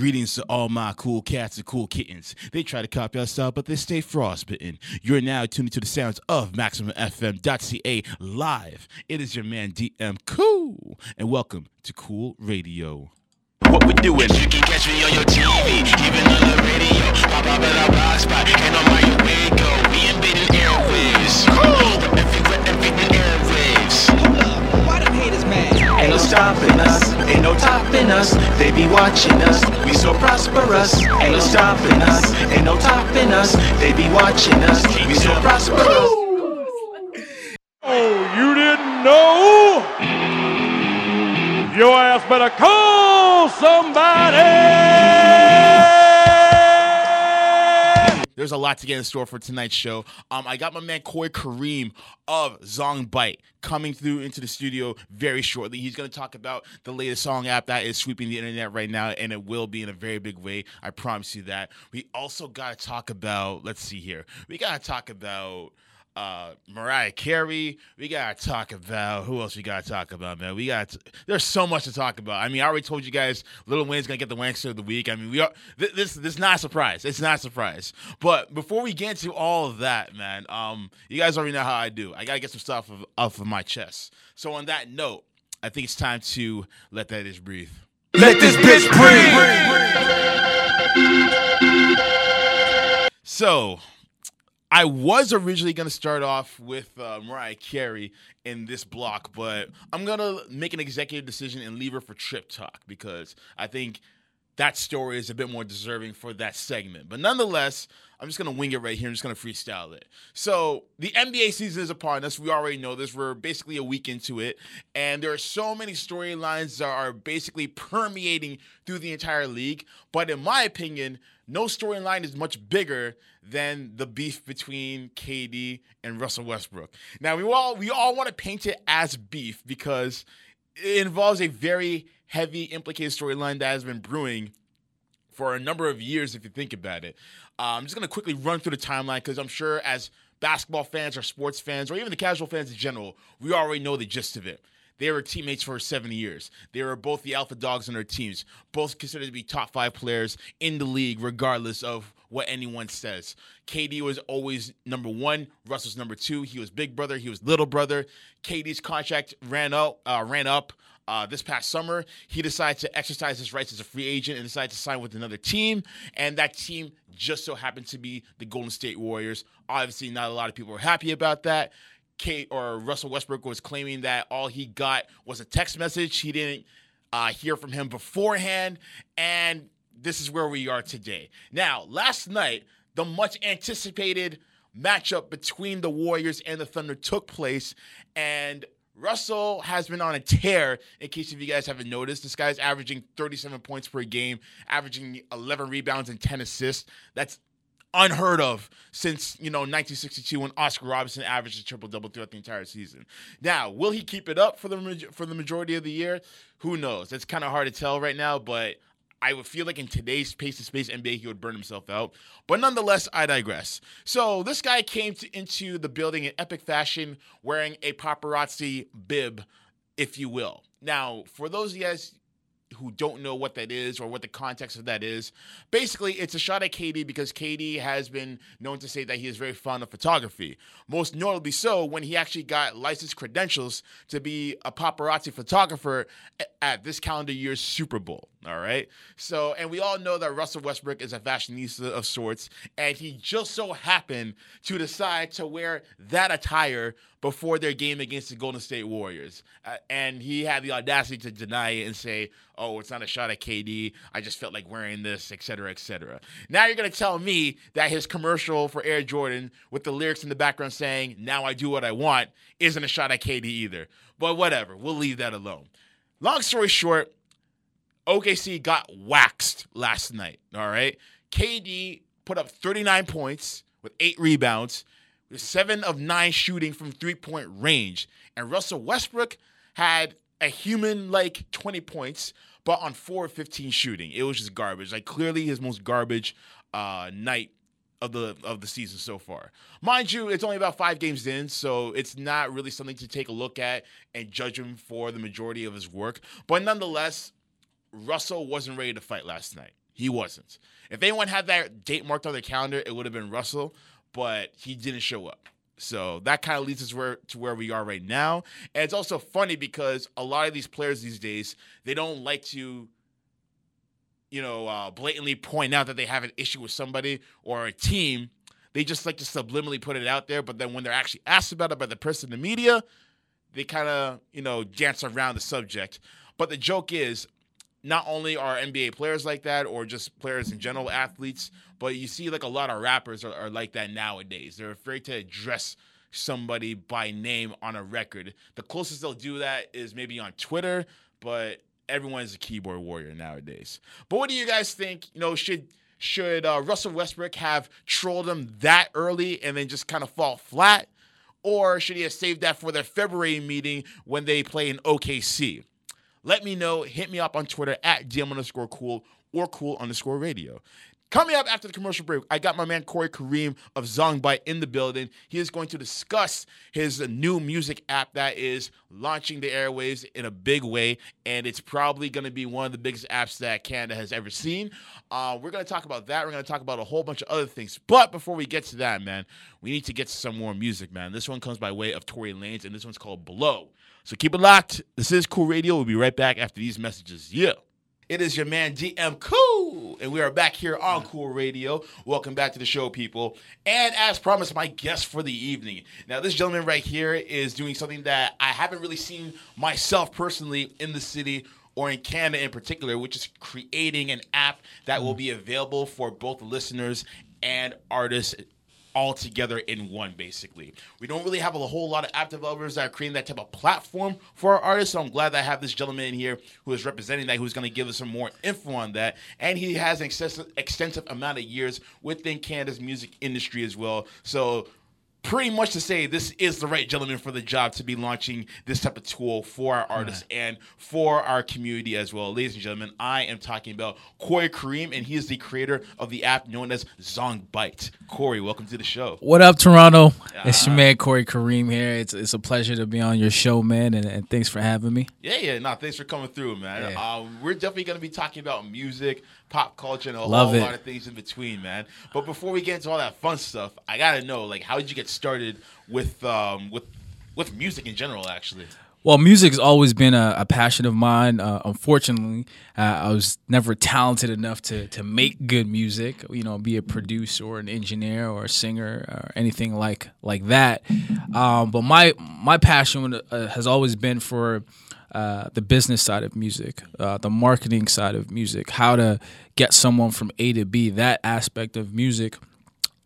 Greetings to all my cool cats and cool kittens. They try to copy our style, but they stay frostbitten. You're now tuning to the sounds of MaximumFM.ca live. It is your man DM Cool, and welcome to Cool Radio. What we doing? You can catch me on your TV, even on the radio. Pop up at our blog spot, and on my way go. We invading airwaves. Cool. Everywhere, everywhere airwaves. Hold up, why them haters mad? Ain't no stopping us, ain't no topping us. They be watching us, we so prosperous. Ain't no stopping us, ain't no topping us. They be watching us, we so prosperous. Oh, you didn't know? Your ass better call somebody! There's a lot to get in store for tonight's show. Um, I got my man Corey Kareem of Zong Byte coming through into the studio very shortly. He's going to talk about the latest song app that is sweeping the internet right now, and it will be in a very big way. I promise you that. We also got to talk about, let's see here, we got to talk about uh, Mariah Carey. We gotta talk about who else we gotta talk about, man. We got there's so much to talk about. I mean, I already told you guys, Lil Wayne's gonna get the Wankster of the week. I mean, we are th- this this is not a surprise. It's not a surprise. But before we get into all of that, man, um, you guys already know how I do. I gotta get some stuff of, off of my chest. So on that note, I think it's time to let that ish breathe. Let this bitch breathe. So, I was originally going to start off with uh, Mariah Carey in this block, but I'm going to make an executive decision and leave her for Trip Talk because I think that story is a bit more deserving for that segment. But nonetheless, I'm just to wing it right here. I'm just to freestyle it. So, the NBA season is upon us. We already know this. We're basically a week into it. And there are so many storylines that are basically permeating through the entire league. But in my opinion, no storyline is much bigger than the beef between KD and Russell Westbrook. Now, we all we all want to paint it as beef because it involves a very heavy implicated storyline that has been brewing for a number of years, if you think about it. Uh, I'm just going to quickly run through the timeline because I'm sure as basketball fans or sports fans or even the casual fans in general, we already know the gist of it. They were teammates for 70 years. They were both the alpha dogs on their teams, both considered to be top five players in the league, regardless of what anyone says. KD was always number one. Russell's number two. He was big brother. He was little brother. KD's contract ran up. Uh, ran up. Uh, this past summer, he decided to exercise his rights as a free agent and decided to sign with another team. And that team just so happened to be the Golden State Warriors. Obviously, not a lot of people were happy about that. Kate or Russell Westbrook was claiming that all he got was a text message. He didn't uh, hear from him beforehand, and this is where we are today. Now, last night, the much anticipated matchup between the Warriors and the Thunder took place, and Russell has been on a tear. In case if you guys haven't noticed, this guy's averaging 37 points per game, averaging 11 rebounds and 10 assists. That's unheard of since you know 1962 when Oscar Robertson averaged a triple double throughout the entire season. Now, will he keep it up for the for the majority of the year? Who knows? It's kind of hard to tell right now, but I would feel like in today's pace of space NBA, he would burn himself out. But nonetheless, I digress. So this guy came to, into the building in epic fashion, wearing a paparazzi bib, if you will. Now, for those of you who don't know what that is or what the context of that is. Basically, it's a shot at KD because KD has been known to say that he is very fond of photography. Most notably so when he actually got licensed credentials to be a paparazzi photographer at this calendar year's Super Bowl. All right. So, and we all know that Russell Westbrook is a fashionista of sorts, and he just so happened to decide to wear that attire before their game against the Golden State Warriors. Uh, and he had the audacity to deny it and say, oh, it's not a shot at KD. I just felt like wearing this, et cetera, et cetera. Now you're going to tell me that his commercial for Air Jordan with the lyrics in the background saying, now I do what I want, isn't a shot at KD either. But whatever, we'll leave that alone. Long story short, OKC got waxed last night. All right. KD put up 39 points with eight rebounds, seven of nine shooting from three point range. And Russell Westbrook had a human like 20 points, but on four of 15 shooting. It was just garbage. Like clearly his most garbage uh, night of the of the season so far. Mind you, it's only about five games in, so it's not really something to take a look at and judge him for the majority of his work. But nonetheless, Russell wasn't ready to fight last night. He wasn't. If anyone had that date marked on their calendar, it would have been Russell, but he didn't show up. So that kind of leads us where to where we are right now. And it's also funny because a lot of these players these days, they don't like to you know, uh, blatantly point out that they have an issue with somebody or a team. They just like to subliminally put it out there. But then when they're actually asked about it by the person in the media, they kind of, you know, dance around the subject. But the joke is, not only are NBA players like that or just players in general, athletes, but you see like a lot of rappers are, are like that nowadays. They're afraid to address somebody by name on a record. The closest they'll do that is maybe on Twitter, but everyone is a keyboard warrior nowadays. But what do you guys think? You know, should should uh, Russell Westbrook have trolled him that early and then just kind of fall flat? Or should he have saved that for their February meeting when they play in OKC? Let me know. Hit me up on Twitter at DM underscore cool or cool underscore radio. Coming up after the commercial break, I got my man Corey Kareem of Zongbyte in the building. He is going to discuss his new music app that is launching the airwaves in a big way, and it's probably going to be one of the biggest apps that Canada has ever seen. Uh, we're going to talk about that. We're going to talk about a whole bunch of other things. But before we get to that, man, we need to get to some more music, man. This one comes by way of Tory Lanez, and this one's called Blow. So keep it locked. This is Cool Radio. We'll be right back after these messages. Yeah. It is your man DM Cool, and we are back here on Cool Radio. Welcome back to the show, people. And as promised, my guest for the evening. Now, this gentleman right here is doing something that I haven't really seen myself personally in the city or in Canada in particular, which is creating an app that will mm. be available for both listeners and artists all together in one, basically. We don't really have a whole lot of app developers that are creating that type of platform for our artists. So I'm glad that I have this gentleman in here who is representing that, who's going to give us some more info on that. And he has an extensive, extensive amount of years within Canada's music industry as well. So pretty much to say this is the right gentleman for the job to be launching this type of tool for our artists and for our community as well. Ladies and gentlemen, I am talking about Corey Kareem, and he is the creator of the app known as Zong Zongbyte. Corey, welcome to the show. What up, Toronto? It's your man Corey Kareem here. It's it's a pleasure to be on your show, man, and, and thanks for having me. Yeah, yeah, no, thanks for coming through, man. Yeah. Uh, we're definitely going to be talking about music, pop culture, and a Love whole it. lot of things in between, man. But before we get into all that fun stuff, I got to know, like, how did you get started with um with with music in general, actually? Well, music's always been a, a passion of mine. Uh, unfortunately, uh, I was never talented enough to to make good music. You know, be a producer or an engineer or a singer or anything like like that. Um, but my my passion uh, has always been for uh, the business side of music, uh, the marketing side of music, how to get someone from A to B. That aspect of music.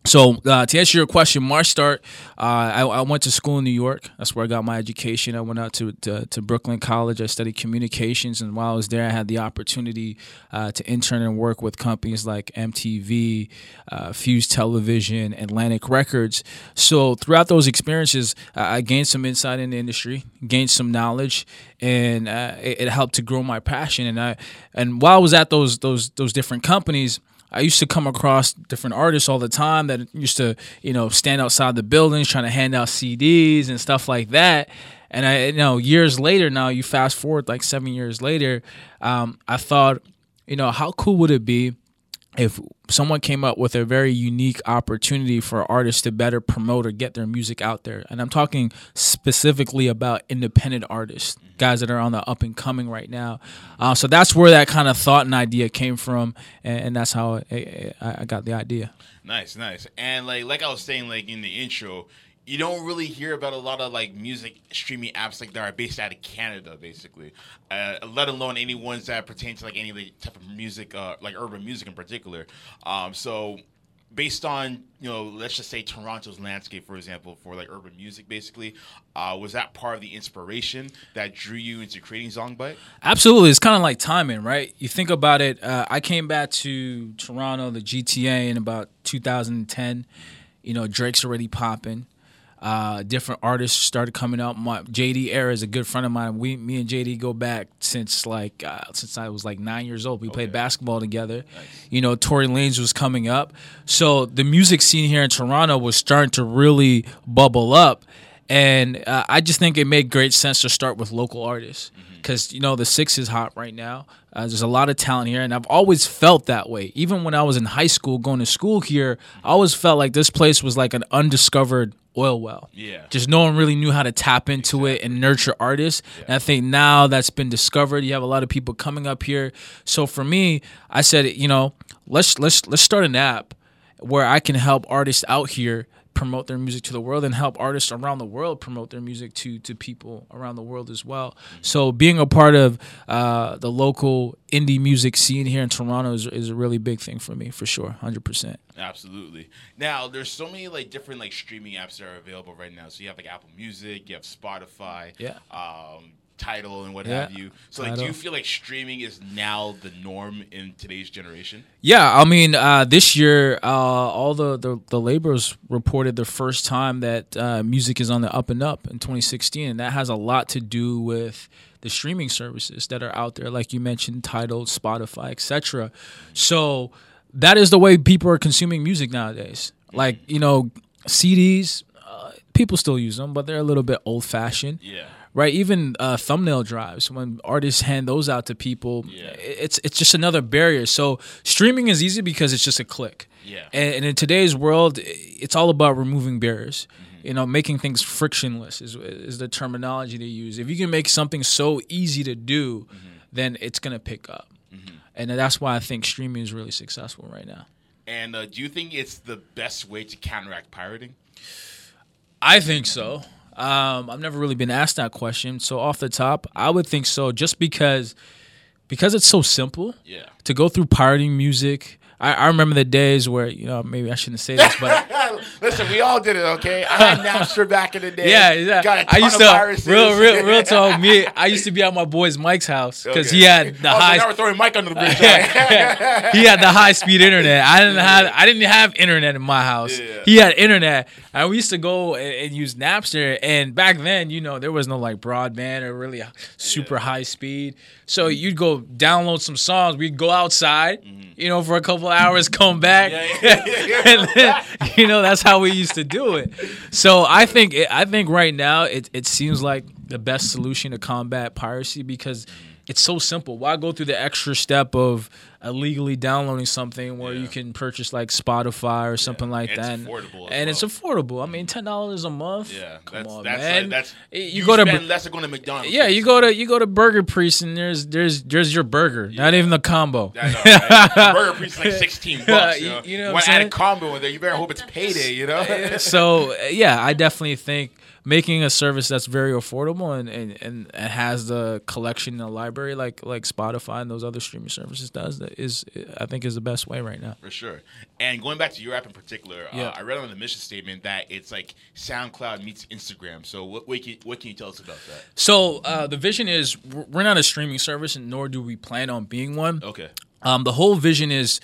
So uh, to answer your question, my start, uh, I, I went to school in New York. That's where I got my education. I went out to, to to Brooklyn College. I studied communications, and while I was there, I had the opportunity uh, to intern and work with companies like MTV, uh, Fuse Television, Atlantic Records. So throughout those experiences, I I gained some insight in the industry, gained some knowledge, and uh, it, it helped to grow my passion. And I and while I was at those those those different companies. I used to come across different artists all the time that used to, you know, stand outside the buildings trying to hand out CDs and stuff like that. And I, you know, years later now, you fast forward like seven years later, um, I thought, you know, how cool would it be if someone came up with a very unique opportunity for artists to better promote or get their music out there and i'm talking specifically about independent artists guys that are on the up and coming right now uh, so that's where that kind of thought and idea came from and, and that's how I, I, I got the idea Nice, nice. And like like I was saying, like in the intro, you don't really hear about a lot of like music streaming apps like that are based out of Canada, basically. Uh, let alone any ones that pertain to like any type of music, uh, like urban music in particular. Um, so based on you know let's just say toronto's landscape for example for like urban music basically uh, was that part of the inspiration that drew you into creating zongbyte Absolutely, it's kind of like timing, right? You think about it. Uh, I came back to Toronto, the GTA, in about 2010. You know, Drake's already popping. Uh, different artists started coming out. My JD Era is a good friend of mine. We, me and JD go back since like uh, since I was like nine years old. We played basketball together. You know, Tory Lanez was coming up, so the music scene here in Toronto was starting to really bubble up. And uh, I just think it made great sense to start with local artists because you know the six is hot right now. Uh, there's a lot of talent here, and I've always felt that way. Even when I was in high school, going to school here, I always felt like this place was like an undiscovered oil well. Yeah. just no one really knew how to tap into it and nurture artists. And I think now that's been discovered. You have a lot of people coming up here. So for me, I said, you know, let's let's let's start an app where I can help artists out here promote their music to the world and help artists around the world promote their music to to people around the world as well. So being a part of uh, the local indie music scene here in Toronto is, is a really big thing for me for sure, hundred percent. Absolutely. Now, there's so many like different like streaming apps that are available right now. So you have like Apple Music, you have Spotify, Yeah. um, Tidal, and what Yeah, have you. So, like, do you feel like streaming is now the norm in today's generation? Yeah, I mean, uh, this year, uh, all the, the the laborers reported the first time that uh, music is on the up and up in 2016, and that has a lot to do with the streaming services that are out there, like you mentioned, Tidal, Spotify, etc. So that is the way people are consuming music nowadays. Like you know, CDs, uh, people still use them, but they're a little bit old fashioned Yeah. Right? Even uh, thumbnail drives when artists hand those out to people, Yeah. it's it's just another barrier. So streaming is easy because it's just a click. Yeah. And, and in today's world, it's all about removing barriers. Mm-hmm. You know, making things frictionless is is the terminology they use. If you can make something so easy to do, Mm-hmm. then it's gonna pick up. And that's why I think streaming is really successful right now. And uh, do you think it's the best way to counteract pirating? I think so. Um, I've never really been asked that question. So off the top, I would think so, just because because it's so simple Yeah. to go through pirating music. I, I remember the days where you know maybe I shouldn't say this, but Listen, we all did it, okay? I had Napster back in the day. yeah, yeah. Got a I used of to viruses. real, real, real talk. Me, I used to be at my boy's Mike's house because Okay. he had the oh, high. So now we're throwing Mike under the bridge. right? he had the high speed internet. I didn't have I didn't have internet in my house. Yeah. He had internet. And we used to go and, and use Napster. And back then, you know, there was no like broadband or really super high speed. So you'd go download some songs. We'd go outside, mm-hmm. you know, for a couple hours, come back. and then, you know, that's how we used to do it. So I think I think right now it it seems like the best solution to combat piracy because it's so simple. Why go through the extra step of illegally downloading something where you can purchase like Spotify or something like It's that? affordable and it's affordable. I mean, ten dollars a month. Yeah, come that's, on, that's man. Like, that's you, go to spend less going to McDonald's. yeah, you go to you go to Burger Priest and there's there's there's your burger, not even the combo. Know, right? Burger Priest is like sixteen bucks. You You- know, you know what Want I'm to add a combo in there? You better hope it's payday. You know. so yeah, I definitely think making a service that's very affordable and, and, and, and has the collection in the library like like Spotify and those other streaming services does that is I think is the best way right now. For sure. And going back to your app in particular, Yeah. uh, I read on the mission statement that it's like SoundCloud meets Instagram. So what, what, can, what can you tell us about that? So uh, the vision is we're not a streaming service, and nor do we plan on being one. Okay. Um, the whole vision is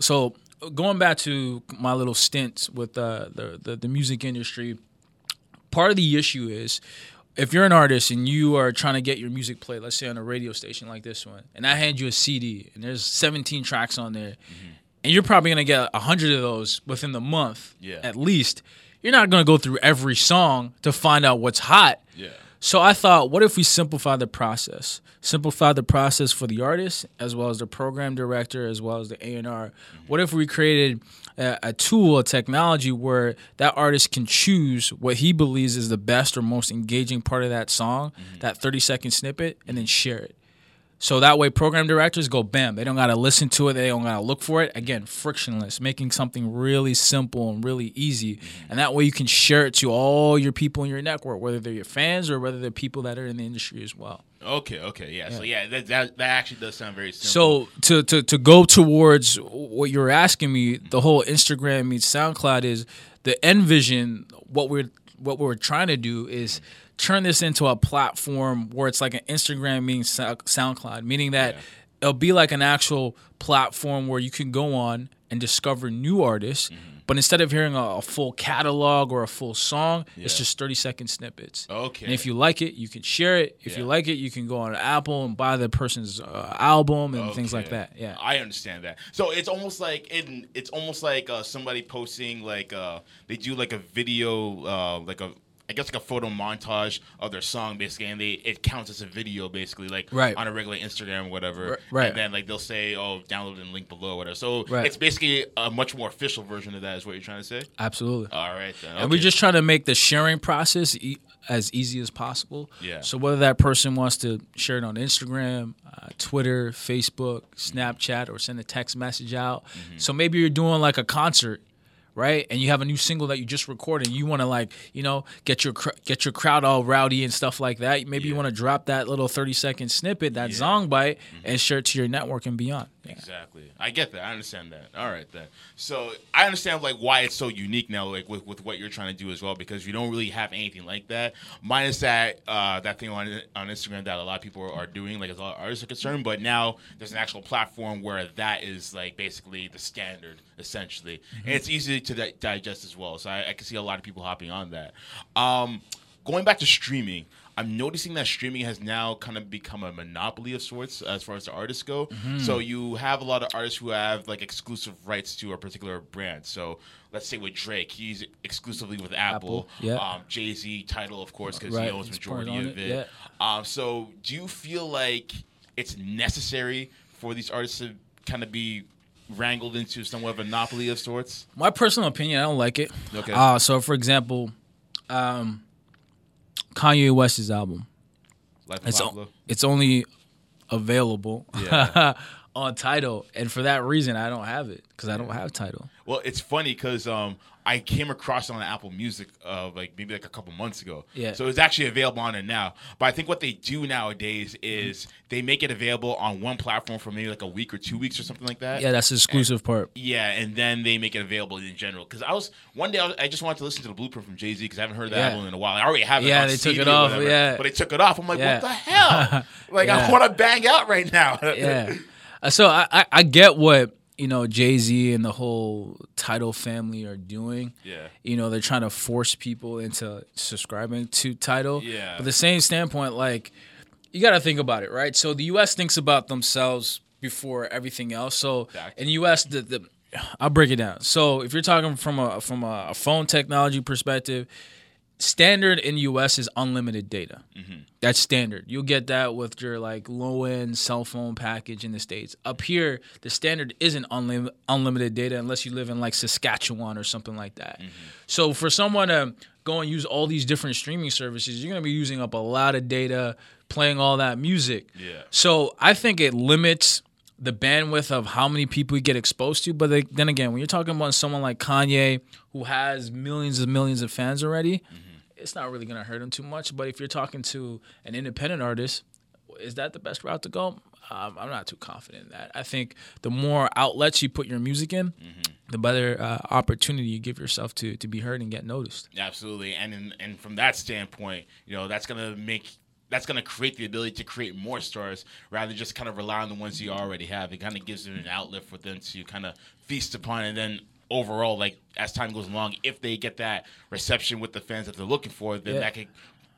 so going back to my little stint with uh, the, the the music industry. Part of the issue is if you're an artist and you are trying to get your music played, let's say on a radio station like this one, and I hand you a CD and there's 17 tracks on there, mm-hmm. and you're probably gonna get hundred of those within the month, Yeah. at least. You're not gonna go through every song to find out what's hot. Yeah. So I thought, what if we simplify the process? Simplify the process for the artist as well as the program director as well as the A and R. Mm-hmm. What if we created a, a tool, a technology where that artist can choose what he believes is the best or most engaging part of that song, mm-hmm. that 30 second snippet, and then share it. So that way, program directors go bam. They don't gotta listen to it. They don't gotta look for it. Again, frictionless, making something really simple and really easy. Mm-hmm. And that way, you can share it to all your people in your network, whether they're your fans or whether they're people that are in the industry as well. Okay. Okay. Yeah. So yeah, that, that that actually does sound very simple. So to to to go towards what you're asking me, the whole Instagram meets SoundCloud is the end vision. What we're what we're trying to do is turn this into a platform where it's like an Instagram means SoundCloud, meaning that it'll be like an actual platform where you can go on and discover new artists. Mm-hmm. But instead of hearing a, a full catalog or a full song, it's just 30 second snippets. Okay. And if you like it, you can share it. If you like it, you can go on Apple and buy the person's uh, album and things like that. Yeah. I understand that. So it's almost like in it's almost like uh, somebody posting like uh, they do like a video uh, like a I guess like a photo montage of their song basically, and they it counts as a video basically, like Right. on a regular Instagram or whatever. R- right. And then like they'll say, "Oh, download and link below," or whatever. So Right. it's basically a much more official version of that. Is what you're trying to say? Absolutely. All right then. And we're just trying to make the sharing process e- as easy as possible. Yeah. So whether that person wants to share it on Instagram, uh, Twitter, Facebook, Snapchat, or send a text message out. Mm-hmm. So maybe you're doing like a concert. Right, and you have a new single that you just recorded. And you want to like, you know, get your cr- get your crowd all rowdy and stuff like that. Maybe you want to drop that little thirty second snippet, that song bite, mm-hmm. and share it to your network and beyond. Exactly. I get that. I understand that. All right then. So I understand like why it's so unique now, like with, with what you're trying to do as well, because you don't really have anything like that. Minus that uh, that thing on on Instagram that a lot of people are doing, like as a lot of artists are concerned. But now there's an actual platform where that is like basically the standard, essentially, and it's easy to di- digest as well. So I, I can see a lot of people hopping on that. Um, going back to streaming. I'm noticing that streaming has now kind of become a monopoly of sorts as far as the artists go. Mm-hmm. So you have a lot of artists who have like exclusive rights to a particular brand. So let's say with Drake, he's exclusively with Apple. Apple, yeah. Um, Jay Z Tidal, of course, because Right, he owns he's majority of it, it. Um, so do you feel like it's necessary for these artists to kind of be wrangled into somewhat of a monopoly of sorts? My personal opinion, I don't like it. Okay. Uh, so for example, um, Kanye West's album. Life It's o- it's only available Yeah. on Tidal, and for that reason, I don't have it because I don't have Tidal. Well, it's funny because um, I came across it on Apple Music uh, like maybe like a couple months ago. Yeah. So it's actually available on it now. But I think what they do nowadays is they make it available on one platform for maybe like a week or two weeks or something like that. Yeah, that's the exclusive part. Yeah, and then they make it available in general. Because I was one day I, was, I just wanted to listen to the Blueprint from Jay Z because I haven't heard that Yeah. album in a while. I already have it. Yeah, they took it off, whatever, yeah. but they took it off. I'm like, Yeah. what the hell? Like I want to bang out right now. yeah. Uh, So I, I, I get what you know Jay Z and the whole Tidal family are doing. Yeah. You know they're trying to force people into subscribing to Tidal. Yeah. But the same standpoint, like you got to think about it, right? So the U.S. thinks about themselves before everything else. So Fact. in the U.S., the, the I'll break it down. So if you're talking from a from a phone technology perspective, standard in U.S. is unlimited data. Mm-hmm. That's standard. You'll get that with your like low end cell phone package in the states. Up here, the standard isn't unlim- unlimited data unless you live in like Saskatchewan or something like that. Mm-hmm. So for someone to go and use all these different streaming services, you're gonna be using up a lot of data, playing all that music. Yeah. So I think it limits the bandwidth of how many people you get exposed to. But like, then again, when you're talking about someone like Kanye, who has millions and millions of fans already, mm-hmm. It's not really gonna hurt them too much. But if you're talking to an independent artist, is that the best route to go? Um, I'm not too confident in that. I think the more outlets you put your music in, the better uh, opportunity you give yourself to to be heard and get noticed. Absolutely, and in, and from that standpoint, you know, that's gonna make that's gonna create the ability to create more stars rather than just kind of rely on the ones you already have. It kind of gives them an outlet for them to kind of feast upon, and then overall, like as time goes along, if they get that reception with the fans that they're looking for, then Yeah. that could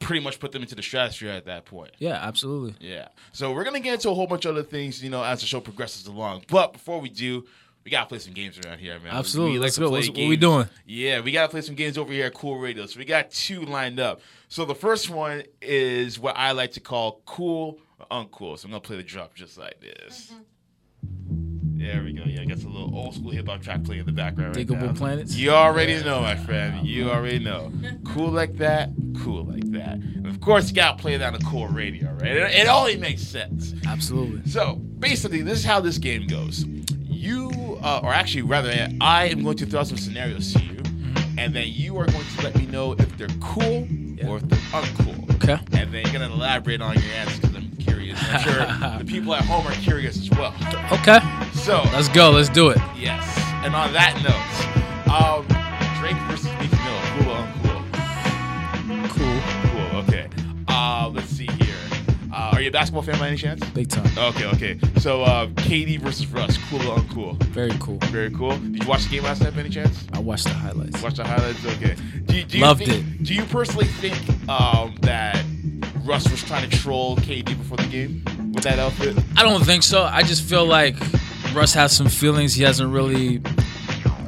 pretty much put them into the stratosphere at that point. Yeah, absolutely. Yeah. So we're gonna get into a whole bunch of other things, you know, as the show progresses along. But before we do, we gotta play some games around here, man. Absolutely. We like Let's go. play What's- what we doing? Yeah, we gotta play some games over here at Cool Radio. So we got two lined up. So the first one is what I like to call cool or uncool. So I'm gonna play the drop just like this. Mm-hmm. There we go. Yeah, I got a little old school hip hop track playing in the background right Diggable now. Planets? You already know, my friend. You already know. Cool like that, cool like that. And of course, you gotta play that on a cool radio, right? It, it only makes sense. Absolutely. So basically, this is how this game goes. You, uh, or actually, rather, I am going to throw some scenarios to you, and then you are going to let me know if they're cool or if they're uncool. Okay. And then you're going to elaborate on your answers because I'm curious. I'm sure the people at home are curious as well. Okay. So, Let's go. Let's do it. yes. And on that note, um, Drake versus Meek Mill, cool or uncool? Cool. Are you a basketball fan by any chance? Big time. Okay, okay. So uh, KD versus Russ, cool or uncool? Very cool. Very cool. Did you watch the game last night by any chance? I watched the highlights. Watch the highlights. Okay. Do you, do you Loved think, it. Do you personally think um, that Russ was trying to troll KD before the game with that outfit? I don't think so. I just feel like Russ has some feelings he hasn't really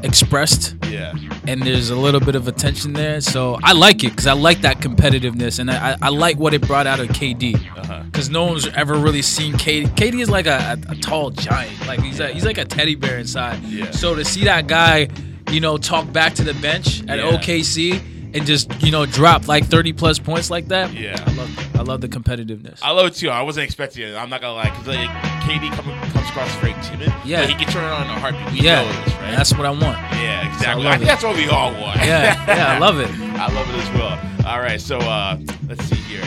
expressed Yeah. and there's a little bit of attention there. So I like it because I like that competitiveness and I, I, like what it brought out of KD. Uh-huh. Because no one's ever really seen KD. KD is like a, a, a tall giant. Like he's a, he's like a teddy bear inside. Yeah. So to see that guy, you know, talk back to the bench at Yeah. OKC and just you know drop like 30 plus points like that. Yeah. I love I love the competitiveness. I love it too. I wasn't expecting it. I'm not gonna lie, because like KD come, comes across very timid. Yeah. but he can turn it on in a heartbeat. We yeah, know this, right? and that's what I want. yeah, exactly. love I think it. that's what we all want. Yeah, yeah, I love it. I love it as well. All right, so uh, let's see here.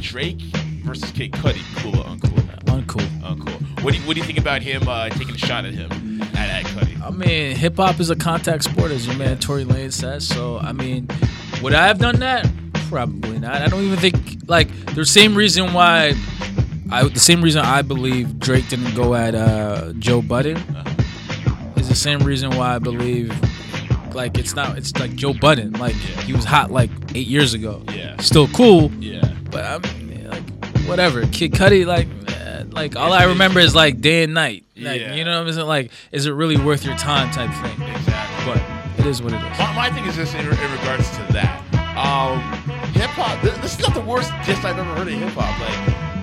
Drake versus Kid Cudi. Cool or uncool? Uncool. Uncool. What do you, what do you think about him uh, taking a shot at him at, at? I mean, hip hop is a contact sport, as your man Tory Lanez says. So, I mean, would I have done that? Probably not. I don't even think like the same reason why. I, the same reason I believe Drake didn't go at uh, Joe Budden is the same reason why I believe like it's not it's like Joe Budden like he was hot like eight years ago Yeah. still cool Yeah. but I'm like whatever Kid Cudi like like all I remember is like day and night like Yeah. you know what I'm saying like is it really worth your time type thing Exactly. but it is what it is. My, my thing is just in, in regards to that. Um, hip hop. This, this is not the worst diss I've ever heard of hip hop.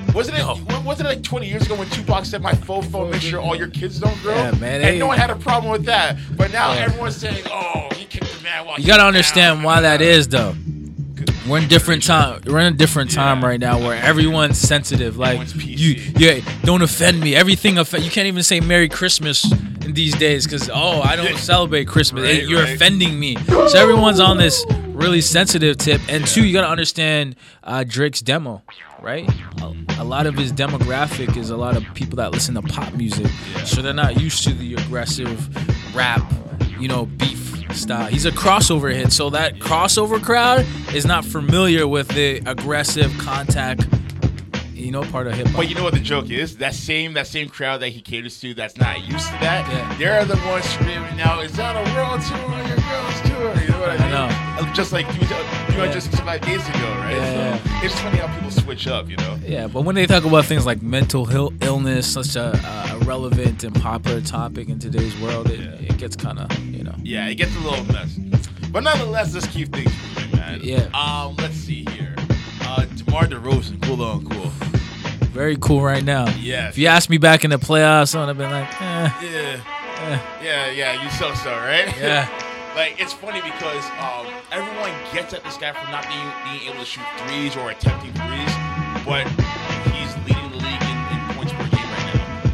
Like, wasn't it? wa- Wasn't it like 20 years ago when Tupac said, "My faux phone make sure all your kids don't grow"? Yeah, man, And no one had a problem with that. But now Yeah. everyone's saying, "Oh, he kicked the man while You gotta understand down." why that is though. We're in different time. We're in a different time Yeah. right now where everyone's sensitive. Like you, yeah, don't offend me. Everything offend. You can't even say Merry Christmas in these days because oh, I don't Yeah. celebrate Christmas. Right, You're right. offending me. So everyone's on this really sensitive tip. And two, you gotta understand uh, Drake's demo, right? A, a lot of his demographic is a lot of people that listen to pop music, so they're not used to the aggressive rap, you know, beef style. He's a crossover hit, so that crossover crowd is not familiar with the aggressive contact, you know, part of hip hop. But you know what the joke is? That same that same crowd that he caters to that's not used to that. Yeah. They're the ones screaming now. Is that a world tour or your girls tour? You know what I I mean? know. Uh, Just like 365 days ago, right? Yeah, so yeah. it's funny how people switch up. You know? Yeah, but when they talk about things like mental Ill- illness, such a, a relevant and popular topic in today's world, it, Yeah. it gets kind of, you know. Yeah, it gets a little messy. But nonetheless, let's keep things moving, man. Yeah. Um, let's see here. Uh, DeMar DeRozan, cool on cool. Very cool right now. Yeah. If you asked me back in the playoffs, I'd have been like, eh, Yeah. eh, Yeah, yeah, you so so, right? yeah. Like it's funny because um, everyone gets at this guy for not being being able to shoot threes or attempting threes, but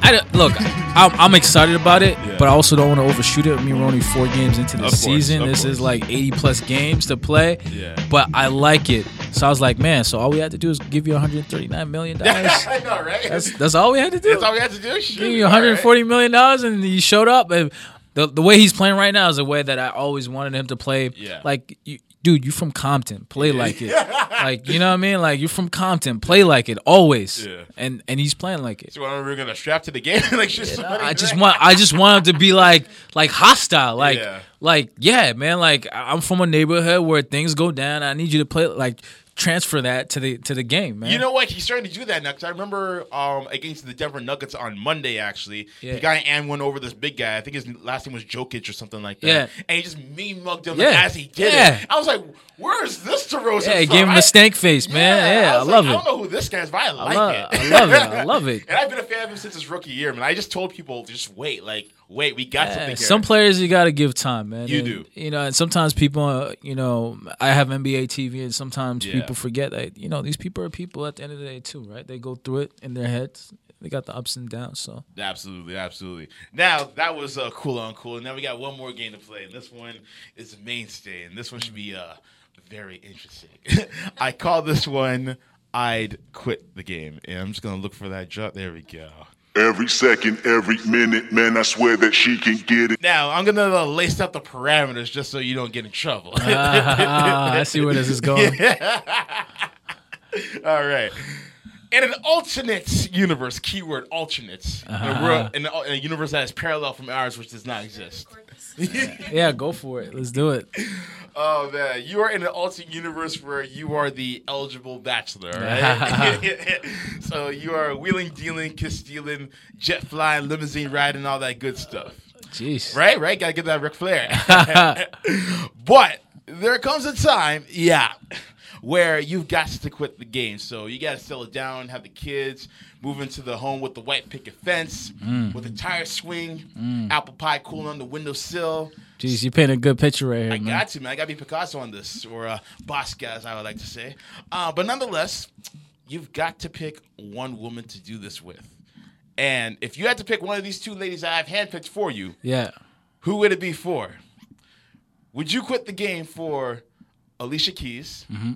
I look, I'm, I'm excited about it, Yeah. but I also don't want to overshoot it. I mean, we're only four games into the course, season. This course. is like 80 plus games to play. Yeah. But I like it. So I was like, man, so all we had to do is give you 139 million dollars. I know, right? That's that's all we had to do. That's all we had to do. Shoot, Give you all 140 million dollars, and you showed up. And the the way he's playing right now is the way that I always wanted him to play. Yeah. Like, you, dude, you from Compton, play like it. like, you know what I mean? Like, you're from Compton, play like it always. Yeah. And and he's playing like it. So we're gonna strap to the game, like just I just want I just want him to be like like hostile. Like Yeah. like yeah, man. Like I'm from a neighborhood where things go down. I need you to play like transfer that to the to the game, man. You know what? He's starting to do that now. Because I remember um, against the Denver Nuggets on Monday, actually, Yeah. the guy and went over this big guy. I think his last name was Jokic or something like that. Yeah. And he just mean mugged him Yeah. as he did Yeah. it. I was like, "Where is this DeRozan?" yeah, from? gave him I- a stank face, man. Yeah, I, was love it. I don't know who this guy is, but I like love- it. I love it. I love it. and I've been a fan of him since his rookie year, man. I just told people, just wait, like, wait, we got Yeah, something here. some players you got to give time, man. You And, do. You know, and sometimes people, uh, you know, I have NBA TV, and sometimes Yeah. people forget that you know these people are people at the end of the day too, right? They go through it in their heads. They got the ups and downs. So Absolutely, absolutely. Now that was uh, cool on cool. Now we got one more game to play, and this one is a mainstay, and this one should be uh, very interesting. I call this one "I'd quit the game," and I'm just gonna look for that drop. There we go. Every second, every minute, man, I swear that she can get it. Now I'm gonna uh, lace up the parameters just so you don't get in trouble. Ah, I see where this is going. All right. In an alternate universe, keyword alternate, in, a world, in, a, in a universe that is parallel from ours, which does not exist. Yeah, go for it. Let's do it. Oh man, you are in an alternate universe where you are the eligible bachelor, right? so you are wheeling, dealing, kiss stealing, jet flying, limousine riding, all that good stuff. Jeez. Right, right. Gotta get that Ric Flair. but there comes a time, yeah, where you've got to quit the game. So you gotta settle down, have the kids, move into the home with the white picket fence, with a tire swing, apple pie cooling on the windowsill. Jeez, you paint a good picture right here, I man. got to, man. I got to be Picasso on this, or uh, Bosca, as I would like to say. Uh, but nonetheless, you've got to pick one woman to do this with. And if you had to pick one of these two ladies I have handpicked for you, yeah. who would it be for? Would you quit the game for Alicia Keys Mm-hmm.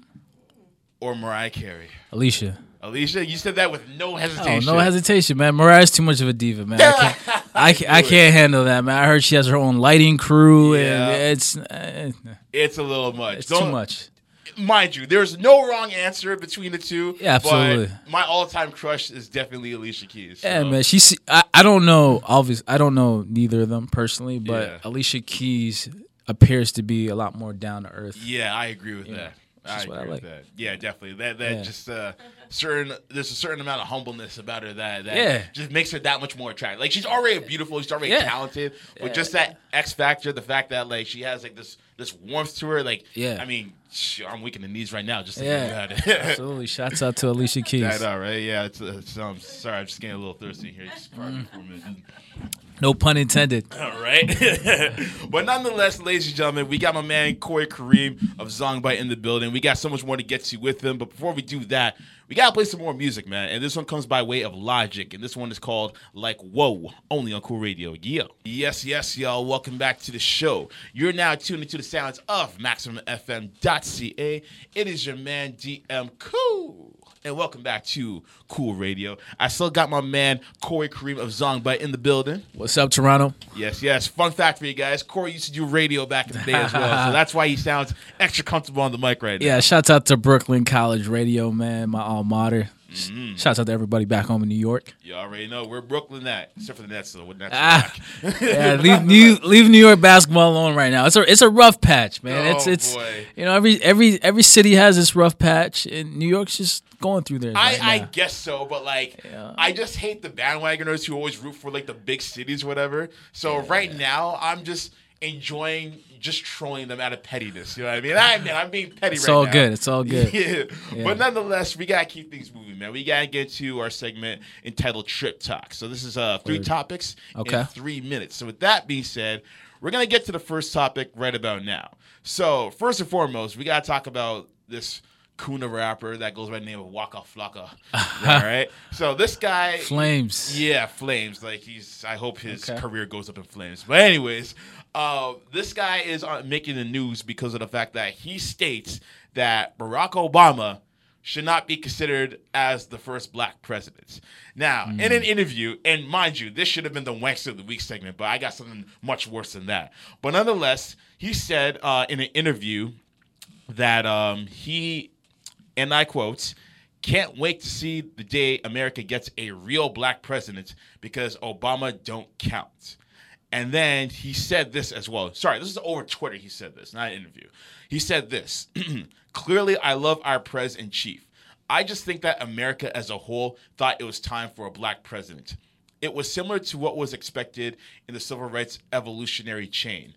Or Mariah Carey? Alicia. Alicia, you said that with no Oh, hesitation. no hesitation, man. Mariah's too much of a diva, man. I can't, I, ca- I can't handle that, man. I heard she has her own lighting crew, Yeah. and it's uh, It's a little much. it's Don't- too much. mind you, there's no wrong answer between the two. Yeah, absolutely. But my all-time crush is definitely Alicia Keys. Yeah, man. She's I, I don't know. Obviously, I don't know neither of them personally, but Yeah. Alicia Keys appears to be a lot more down to earth. Yeah, I agree with Yeah, that. I agree I with like. that. Yeah, definitely. That that Yeah. just uh certain there's a certain amount of humbleness about her that that Yeah. just makes her that much more attractive. Like she's already beautiful, she's already Yeah. talented, but just that X factor, the fact that like she has like this this warmth to her, like Yeah. I mean, I'm weak in the knees right now just Yeah, about it. absolutely. Shouts out to Alicia Keys. I know, right? Yeah, it's, it's um, sorry, I'm just getting a little thirsty here. Just me for a minute. No pun intended. All right. but nonetheless, ladies and gentlemen, we got my man Corey Kareem of Zongbyte in the building. We got so much more to get to with him. But before we do that, we got to play some more music, man. And this one comes by way of Logic. And this one is called Like Whoa, only on Cool Radio. Yeah. Yes, yes, y'all. Welcome back to the show. You're now tuned into the sounds of MaximumFM.ca. It is your man, DM Cool. And welcome back to Cool Radio. I still got my man Corey Kareem of Zongbyte in the building. What's up, Toronto? Yes, yes. Fun fact for you guys: Corey used to do radio back in the day as well, so that's why he sounds extra comfortable on the mic right now. Yeah, shouts out to Brooklyn College Radio, man, my alma mater. Mm-hmm. Shouts out to everybody back home in New York. You already know we're Brooklyn at, except for the Nets though. With Nets Ah, yeah, leave New leave New York basketball alone right now. It's a it's a rough patch, man. it's Oh, it's boy. you know every every every city has its rough patch, and New York's just going through there. I, right I guess so, but like Yeah. I just hate the bandwagoners who always root for like the big cities, or whatever. So right now, I'm just enjoying just trolling them out of pettiness. You know what I mean? I admit I'm being petty right now. It's right all now. good. It's all good. Yeah. Yeah. But nonetheless, we gotta keep things moving, man. We gotta get to our segment entitled Trip Talk. So this is uh three Word. topics Okay. in three minutes. So with that being said, we're gonna get to the first topic right about now. So first and foremost, we gotta talk about this Kuna rapper that goes by the name of Waka Flocka. all right. So this guy Flames. yeah, flames. Like he's. I hope his Okay. career goes up in flames. But anyways, uh, this guy is making the news because of the fact that he states that Barack Obama should not be considered as the first black president. Now, in Hmm. an interview, and mind you, this should have been the Wankster of the Week segment, but I got something much worse than that. But nonetheless, he said uh, in an interview that um, he, and I quote, can't wait to see the day America gets a real black president because Obama don't count. And then he said this as well. Sorry, this is over Twitter. He said this, not an interview. He said this Clearly, I love our pres in chief. I just think that America as a whole thought it was time for a black president. It was similar to what was expected in the civil rights evolutionary chain.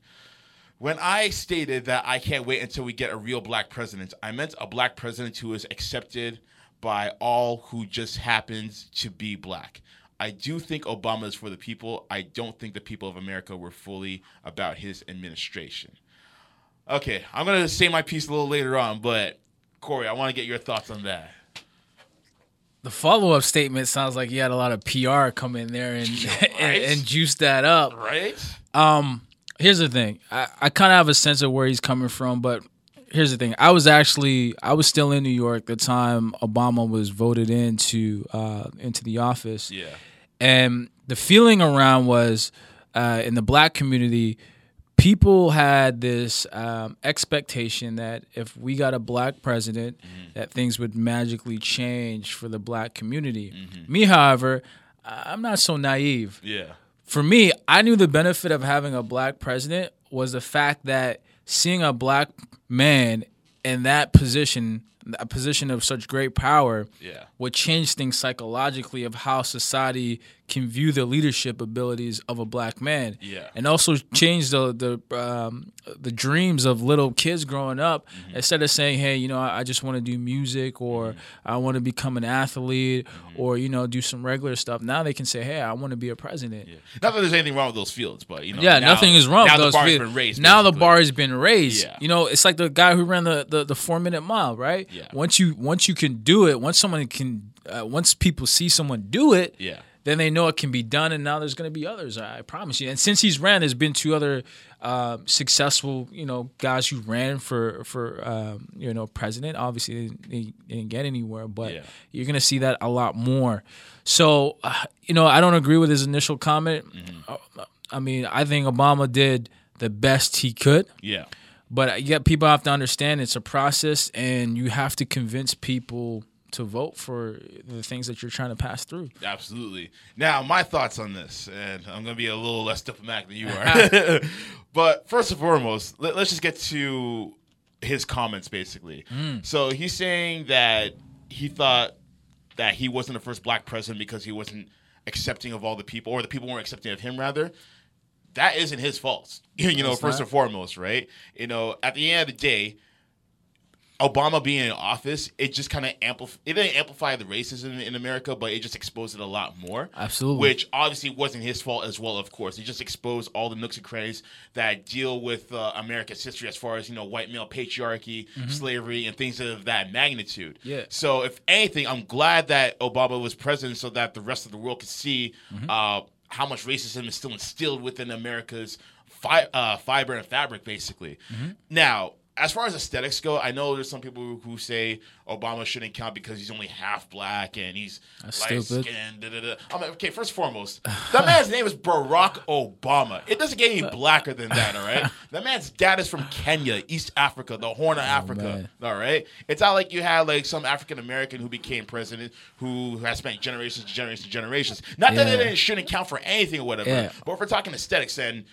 When I stated that I can't wait until we get a real black president, I meant a black president who is accepted by all who just happens to be black. I do think Obama is for the people. I don't think the people of America were fully about his administration. Okay, I'm going to say my piece a little later on, but Corey, I want to get your thoughts on that. The follow up statement sounds like you had a lot of PR come in there and and, and juice that up. Right? Um, here's the thing. I, I kind of have a sense of where he's coming from, but here's the thing. I was actually I was still in New York the time Obama was voted into uh, into the office. Yeah. And the feeling around was uh, in the black community people had this um, expectation that if we got a black president that things would magically change for the black community. Me however i'm not so naive. Yeah. for me, I knew the benefit of having a black president was the fact that seeing a black man in that position, a position of such great power, Yeah. would change things psychologically of how society can view the leadership abilities of a black man. Yeah. And also change the the um, the dreams of little kids growing up Mm-hmm. instead of saying, "Hey, you know, I, I just want to do music or Mm-hmm. I want to become an athlete or you know, do some regular stuff." Now they can say, "Hey, I want to be a president." Yeah, Not that there's anything wrong with those fields, but you know, now- nothing is wrong Now with the those bar's fields. been raised. now the bar has been raised. Yeah. You know, it's like the guy who ran the, the, the four minute mile, right? Yeah. Once you once you can do it, once someone can, uh, once people see someone do it, Yeah. Then they know it can be done, and now there's going to be others. I promise you. And since he's ran, there's been two other uh, successful, you know, guys who ran for for um, you know president. Obviously, they, they didn't get anywhere, but Yeah. you're going to see that a lot more. So, uh, you know, I don't agree with his initial comment. Mm-hmm. Uh, I mean, I think Obama did the best he could. Yeah. But yet, people have to understand it's a process, and you have to convince people to vote for the things that you're trying to pass through. Absolutely. Now, my thoughts on this, and I'm going to be a little less diplomatic than you are. but first and foremost, let, us just get to his comments, basically. Mm. So he's saying that he thought that he wasn't the first black president because he wasn't accepting of all the people, or the people weren't accepting of him, rather. That isn't his fault, you know. It's first not. and foremost, right? You know, at the end of the day, Obama being in office, it just kind of amplif- it didn't amplify the racism in America, but it just exposed it a lot more. Absolutely. Which obviously wasn't his fault as well, of course. It just exposed all the nooks and crannies that deal with uh, America's history as far as, you know, white male patriarchy, slavery, and things of that magnitude. Mm-hmm. Yeah. So, if anything, I'm glad that Obama was president so that the rest of the world could see Mm-hmm. uh, how much racism is still instilled within America's fi- uh, fiber and fabric, basically. Mm-hmm. Now, as far as aesthetics go, I know there's some people who- say Obama shouldn't count because he's only half black and he's light skinned. Da, da, da. I'm like, okay, first and foremost, that man's name is Barack Obama. It doesn't get any blacker than that, all right? That man's dad is from Kenya, East Africa, the Horn of oh, Africa, man. all right? It's not like you had like some African American who became president who has spent generations, generations, generations. Not that it shouldn't count for anything or whatever, Yeah. but if we're talking aesthetics, then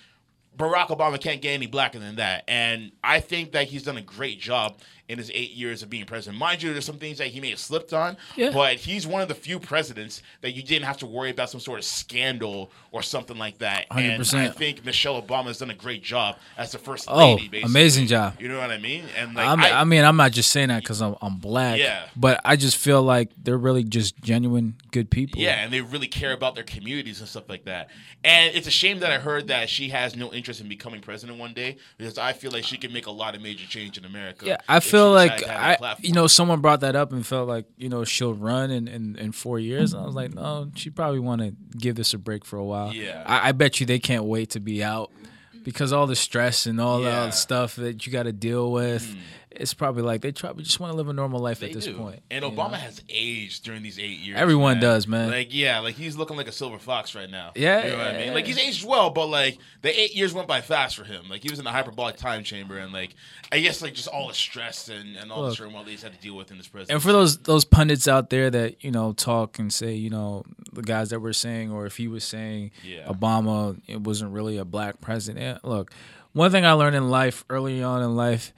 Barack Obama can't get any blacker than that. And I think that he's done a great job in his eight years of being president. Mind you, there's some things that he may have slipped on, Yeah. but he's one of the few presidents that you didn't have to worry about some sort of scandal or something like that. 100%. I think Michelle Obama has done a great job as the first Oh, lady, basically. amazing job. You know what I mean? And like, I, I, mean, I'm not just saying that because I'm, I'm black. Yeah. But I just feel like they're really just genuine good people. Yeah, and they really care about their communities and stuff like that. And it's a shame that I heard that she has no interest in becoming president one day because I feel like she can make a lot of major change in America. Yeah, I she feel like to have that I, you know, someone brought that up and felt like you know she'll run in in, in four years. And I was like, no, she probably want to give this a break for a while. Yeah. I, I bet you they can't wait to be out because all the stress and all Yeah. the stuff that you got to deal with. Mm. It's probably like they probably just want to live a normal life They at this do. point. And Obama know? has aged during these eight years. Everyone does, man. Like, yeah, like he's looking like a silver fox right now. Yeah, You know what I mean? yeah. Like, he's aged well, but like the eight years went by fast for him. Like, he was in the hyperbolic time chamber, and like, I guess, like, just all the stress and, and all the turmoil that he's had to deal with in this presidency. And for those those pundits out there that you know talk and say you know the guys that were saying or if he was saying Yeah. Obama it wasn't really a black president. Eh, look, one thing I learned in life early on in life,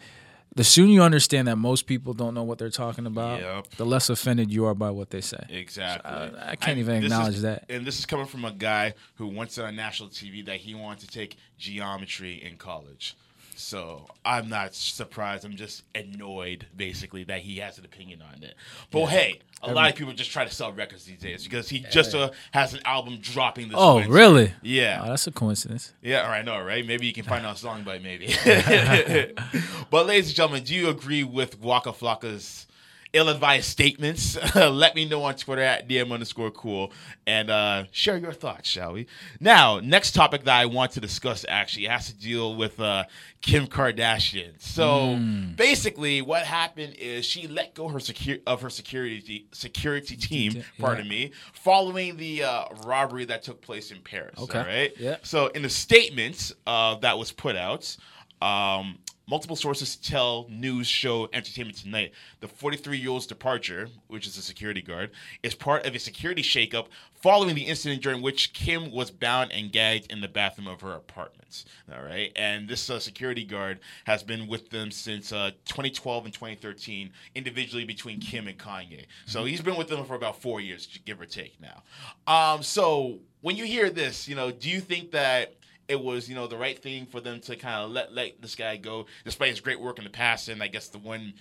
the sooner you understand that most people don't know what they're talking about, Yep. the less offended you are by what they say. Exactly. I- uh, I can't even this is- acknowledge that. And this is coming from a guy who once said on national TV that he wanted to take geometry in college. So I'm not surprised. I'm just annoyed, basically, that he has an opinion on it. But hey, a lot of people just try to sell records these days because he just uh, has an album dropping this. Oh, Wednesday. really? Yeah. Oh, that's a coincidence. Yeah, all right, no, right? Maybe you can find out a song by maybe. but ladies and gentlemen, do you agree with Waka Flocka's ill-advised statements? Let me know on Twitter at DM underscore cool and uh, share your thoughts, shall we? Now, next topic that I want to discuss actually has to deal with uh, Kim Kardashian. So basically, what happened is she let go her secu- of her security security team, pardon me, following the uh, robbery that took place in Paris. Okay. All right. Yeah. So in the statement uh, that was put out, um, multiple sources tell News Show Entertainment Tonight the 43 year old's departure, which is a security guard, is part of a security shakeup following the incident during which Kim was bound and gagged in the bathroom of her apartment. All right, and this uh, security guard has been with them since uh, 2012 and 2013, individually between Kim and Kanye. So he's been with them for about four years, give or take. Now, um, so when you hear this, you know, do you think that it was, you know, the right thing for them to kind of let let this guy go, despite his great work in the past, and I guess the one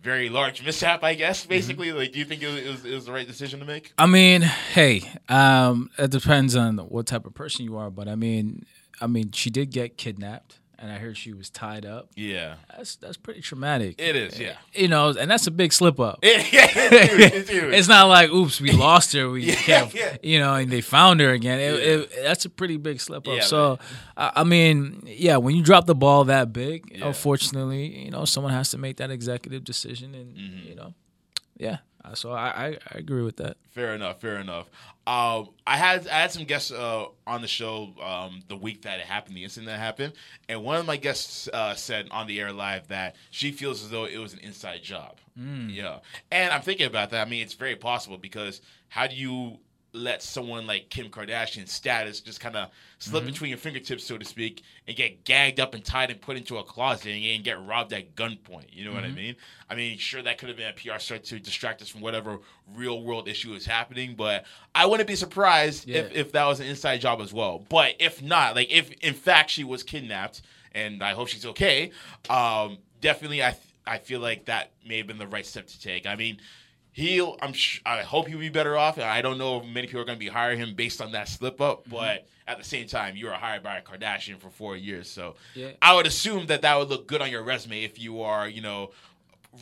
very large mishap, I guess, basically. Like, do you think it was, it was, it was the right decision to make? I mean, hey, um, it depends on what type of person you are, but I mean, I mean, she did get kidnapped, and I heard she was tied up. Yeah, That's that's pretty traumatic. it is. Yeah, You know, and that's a big slip up. yeah, it's huge. It's huge. It's not like, oops, we lost her. We Yeah, can't, yeah. you know, and they found her again. It, Yeah. it, that's a pretty big slip up. So, I, I mean, yeah, when you drop the ball that big, unfortunately, you know, someone has to make that executive decision, and Mm-hmm. you know, yeah. Uh, So I, I, I agree with that. Fair enough. Fair enough. Um, I had I had some guests uh, on the show um, the week that it happened, the incident that happened, and one of my guests uh, said on the air live that she feels as though it was an inside job. Yeah, and I'm thinking about that. I mean, it's very possible because how do you let someone like Kim Kardashian's status just kind of slip between your fingertips, so to speak, and get gagged up and tied and put into a closet and, and get robbed at gunpoint? You know what I mean? I mean, sure, that could have been a PR stunt to distract us from whatever real world issue is happening, but I wouldn't be surprised if, Yeah. if that was an inside job as well. But if not, like if in fact she was kidnapped, and I hope she's okay, um, definitely I I feel like that may have been the right step to take. I mean, he'll I'm sh- I hope he'll be better off. I don't know if many people are going to be hiring him based on that slip up, Mm-hmm. but at the same time, you were hired by a Kardashian for four years, so Yeah. I would assume that that would look good on your resume if you are, you know.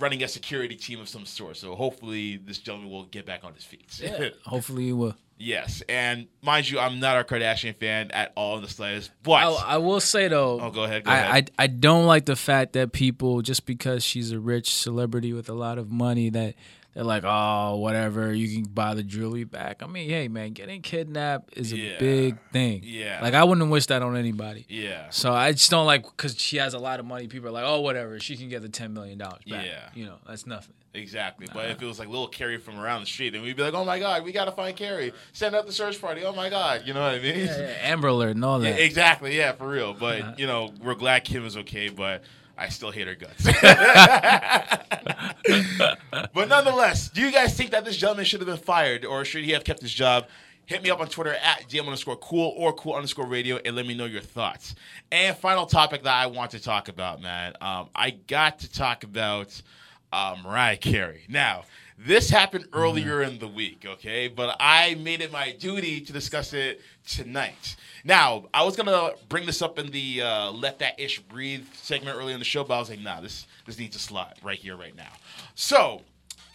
Running a security team of some sort, so hopefully this gentleman will get back on his feet. Yeah. Hopefully, he will. Yes, and mind you, I'm not a Kardashian fan at all in the slightest. But I, I will say though. Oh, go ahead, go I, ahead. I I don't like the fact that people just because she's a rich celebrity with a lot of money that they're like, oh, whatever, you can buy the jewelry back. I mean, hey, man, getting kidnapped is a Yeah. big thing. Yeah. Like I wouldn't wish that on anybody. yeah, So I just don't like because she has a lot of money. People are like, oh, whatever, she can get the ten million dollars back. Yeah. You know, that's nothing. exactly. But if it was like little Carrie from around the street, then we'd be like, oh my god, we gotta find Carrie. Send out the search party. Oh my god, you know what I mean? Yeah, yeah, Amber Alert and all Yeah, that. exactly. Yeah, for real. But you know, we're glad Kim is okay, but I still hate her guts. but nonetheless, do you guys think that this gentleman should have been fired or should he have kept his job? Hit me up on Twitter at DM underscore cool or cool underscore radio and let me know your thoughts. And final topic that I want to talk about, man. Um, I got to talk about uh, Mariah Carey. Now, this happened earlier in the week, okay? But I made it my duty to discuss it tonight. Now, I was gonna bring this up in the uh, "Let That Ish Breathe" segment earlier in the show, but I was like, nah, this this needs a slot right here, right now. So,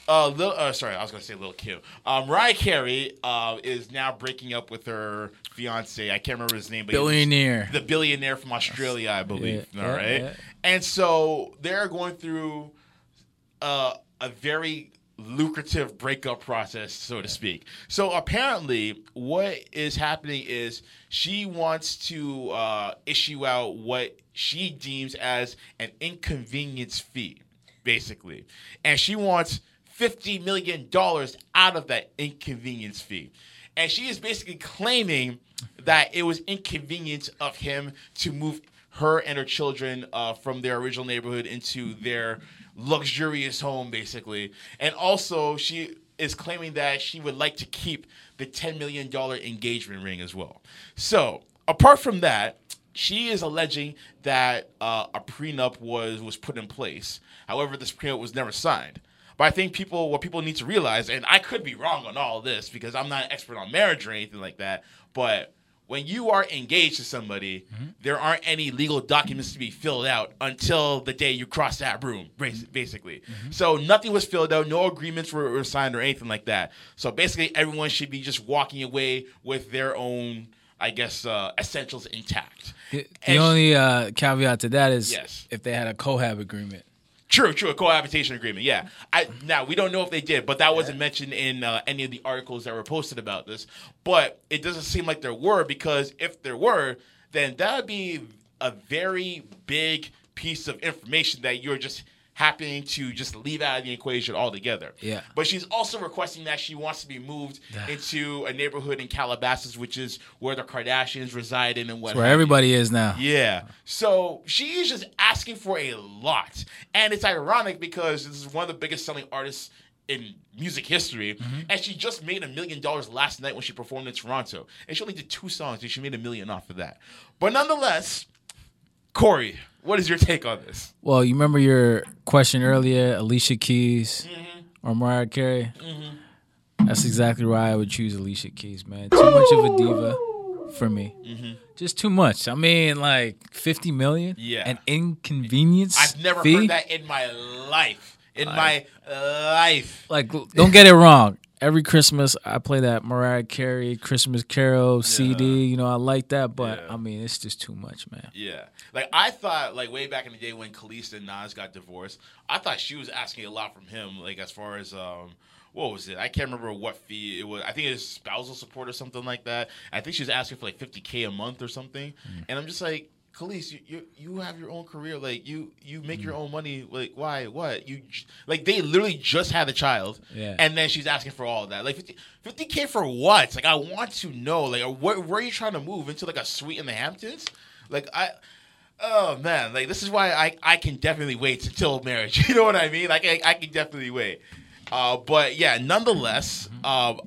uh, Lil, uh, sorry, I was gonna say Lil Kim. Um, Mariah Carey uh, is now breaking up with her fiance. I can't remember his name, but he's- Billionaire. the billionaire from Australia, I believe. Yeah, all yeah, right, yeah. and so they're going through uh, a very lucrative breakup process, so to speak. So apparently, what is happening is she wants to uh, issue out what she deems as an inconvenience fee, basically, and she wants fifty million dollars out of that inconvenience fee. And she is basically claiming that it was inconvenience of him to move her and her children uh, from their original neighborhood into their luxurious home, basically. And also, she is claiming that she would like to keep the $10 million engagement ring as well. So, apart from that, she is alleging that uh, a prenup was was put in place. However, this prenup was never signed. But I think people, what people need to realize, and I could be wrong on all this because I'm not an expert on marriage or anything like that, but when you are engaged to somebody, there aren't any legal documents to be filled out until the day you cross that room, bas- basically. So nothing was filled out, no agreements were, were signed or anything like that. So basically, everyone should be just walking away with their own, I guess, uh, essentials intact. The, the only uh, caveat to that is Yes. if they had a cohab agreement. True, true. A cohabitation agreement. Yeah. I now we don't know if they did, but that wasn't mentioned in uh, any of the articles that were posted about this. But it doesn't seem like there were because if there were, then that would be a very big piece of information that you're just happening to just leave out of the equation altogether. Yeah. But she's also requesting that she wants to be moved into a neighborhood in Calabasas, which is where the Kardashians reside in and what Where everybody is now. Yeah. So she is just asking for a lot. And it's ironic because this is one of the biggest selling artists in music history. Mm-hmm. And she just made a million dollars last night when she performed in Toronto. And she only did two songs and she made a million off of that. But nonetheless, Corey, what is your take on this? Well, you remember your question earlier, Alicia Keys Mm-hmm. or Mariah Carey? That's exactly why I would choose Alicia Keys, man. Too much of a diva for me. Just too much. I mean, like 50 million? Mm-hmm. Yeah. An inconvenience I've never fee? heard that in my life. In my life. Like, don't get it wrong. Every Christmas, I play that Mariah Carey Christmas Carol CD. You know, I like that, but Yeah. I mean, it's just too much, man. Yeah. Like I thought like way back in the day when Kelis and Nas got divorced, I thought she was asking a lot from him, like as far as um what was it? I can't remember what fee it was. I think it was spousal support or something like that. I think she was asking for like fifty K a month or something. Mm. And I'm just like, Kelis, you, you you have your own career. Like you you make Mm. your own money. Like why? What? You like they literally just had a child. Yeah. And then she's asking for all of that. Like 50 k for what? Like I want to know. Like where, where are you trying to move into like a suite in the Hamptons? Like I Oh man, like this is why I, I can definitely wait until marriage. You know what I mean? Like I, I can definitely wait. Uh, but yeah, nonetheless, um,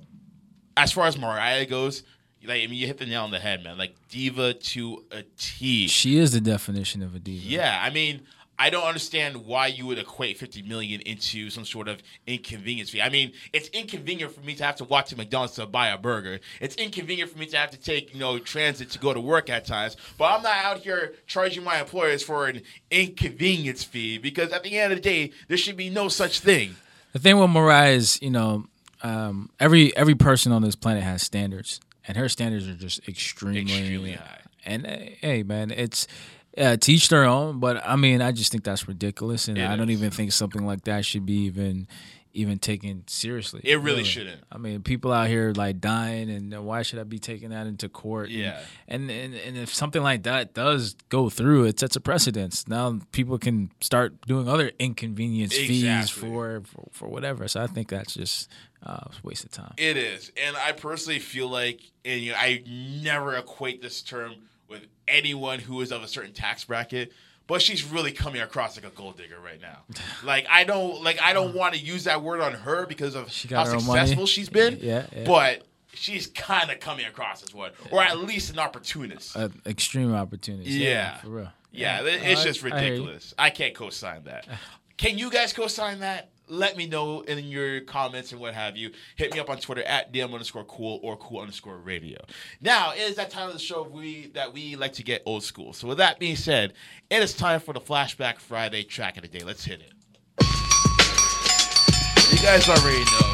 as far as Mariah goes, like I mean, you hit the nail on the head, man. Like diva to a T. She is the definition of a diva. Yeah, I mean, I don't understand why you would equate 50 million into some sort of inconvenience fee. I mean, it's inconvenient for me to have to walk to McDonald's to buy a burger. It's inconvenient for me to have to take, you know, transit to go to work at times. But I'm not out here charging my employers for an inconvenience fee because at the end of the day, there should be no such thing. The thing with Mariah is, you know, um, every every person on this planet has standards, and her standards are just extremely, Extremely high. And uh, hey, man, it's uh, teach their own. But I mean, I just think that's ridiculous, and It I don't is. even think something like that should be even even taken seriously. It really shouldn't. I mean, people out here like dying, and why should I be taking that into court? And- Yeah. and and, and if something like that does go through, it sets a precedence. Now people can start doing other inconvenience fees for, for for whatever. So I think that's just uh, a waste of time. It is, and I personally feel like, and you know, I never equate this term with anyone who is of a certain tax bracket. But she's really coming across like a gold digger right now. Like I don't, like I don't want to use that word on her because of She how own money. successful she's been. Yeah, yeah. But she's kind of coming across as one, or at least an opportunist. Uh, extreme opportunist. Yeah. for real. Yeah, it- it's I- just I ridiculous. I, can't co-sign that. Can you guys co-sign that? Let me know in your comments and what have you. Hit me up on Twitter at DM underscore cool or cool underscore radio. Now, it is that time of the show we that we like to get old school. So with that being said, it is time for the Flashback Friday track of the day. Let's hit it. You guys already know.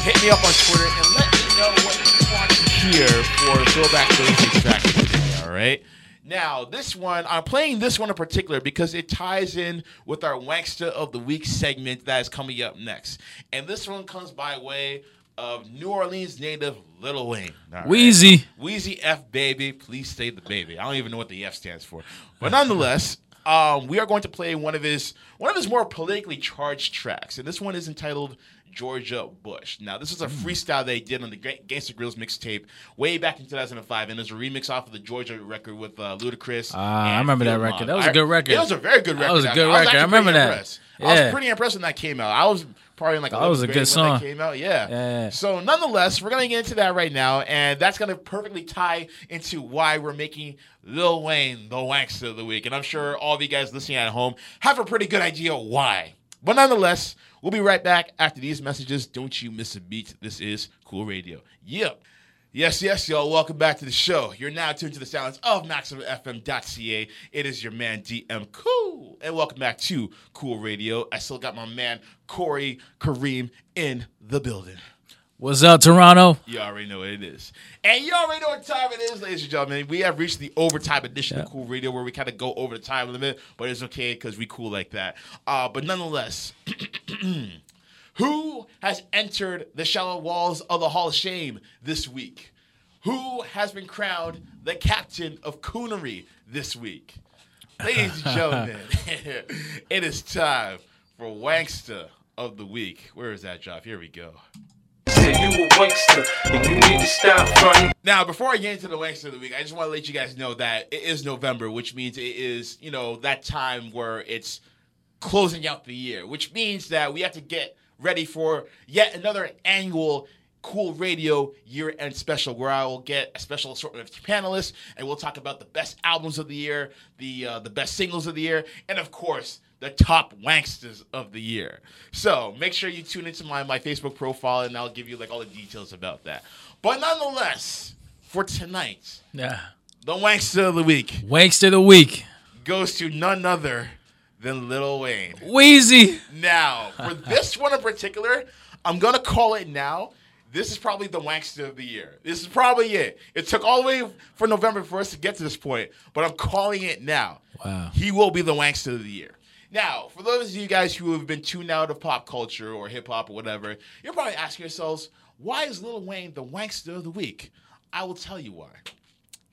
Hit me up on Twitter and let me know what you want to hear for Throwback Thursday track of the day, all right? Now, this one, I'm playing this one in particular because it ties in with our Wankster of the Week segment that is coming up next. And this one comes by way of New Orleans native Lil Wayne. all right? Weezy. Weezy F baby, please stay the baby. I don't even know what the F stands for, but nonetheless, um, we are going to play one of his one of his more politically charged tracks, and this one is entitled Georgia Bush. Now, this is a freestyle they did on the Ga- Gangsta Grillz mixtape way back in 2005, and there's a remix off of the Georgia record with uh, Ludacris. Ah, I remember that record. That was a I- good record. It was a very good record. That was a good I record. I pretty remember that. impressed. I was pretty impressed when that came out. I was probably like That was a good song. that came out. Yeah. Yeah. So nonetheless, we're gonna get into that right now, and that's gonna perfectly tie into why we're making Lil Wayne the Wankster of the week. And I'm sure all of you guys listening at home have a pretty good idea why. But nonetheless, we'll be right back after these messages. Don't you miss a beat. This is Cool Radio. Yep. Yes, yes, y'all. Welcome back to the show. You're now tuned to the sounds of MaximumFM.ca. It is your man DM Cool, and welcome back to Cool Radio. I still got my man Corey Kareem in the building. What's up, Toronto? You already know what it is. And you already know what time it is, ladies and gentlemen. We have reached the overtime edition of Cool Radio where we kind of go over the time limit, but it's okay because we cool like that. Uh, but nonetheless, who has entered the shallow walls of the Hall of Shame this week? Who has been crowned the captain of coonery this week? Ladies and gentlemen, it is time for Wankster of the Week. Where is that, Joff? Here we go. Now, before I get into the Wankster of the Week, I just want to let you guys know that it is November, which means it is, you know, that time where it's closing out the year, which means that we have to get ready for yet another annual Cool Radio year end special where I will get a special assortment of panelists and we'll talk about the best albums of the year, the uh, the best singles of the year, and of course, the top wanksters of the year. So make sure you tune into my, my Facebook profile and I'll give you like all the details about that. But nonetheless, for tonight, Yeah. the wankster of the week Wankster of the week. goes to none other than Lil Wayne. Weezy. Now, for this one in particular, I'm gonna call it now. This is probably the wankster of the year. This is probably it. It took all the way for November for us to get to this point, but I'm calling it now. Wow. He will be the wankster of the year. Now, for those of you guys who have been tuned out of pop culture or hip hop or whatever, you're probably asking yourselves, why is Lil Wayne the wankster of the week? I will tell you why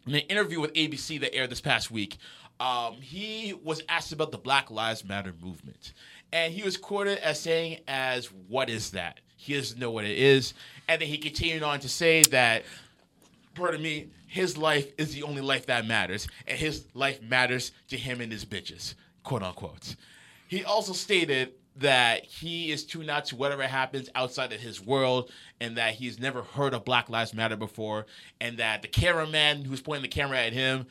in an interview with ABC that aired this past week, um, he was asked about the Black Lives Matter movement, and he was quoted as saying, "As what is that?" He doesn't know what it is, and then he continued on to say that, pardon me, his life is the only life that matters, and his life matters to him and his bitches, quote unquote. He also stated that he is tuned out to whatever happens outside of his world and that he's never heard of Black Lives Matter before and that the cameraman who's pointing the camera at him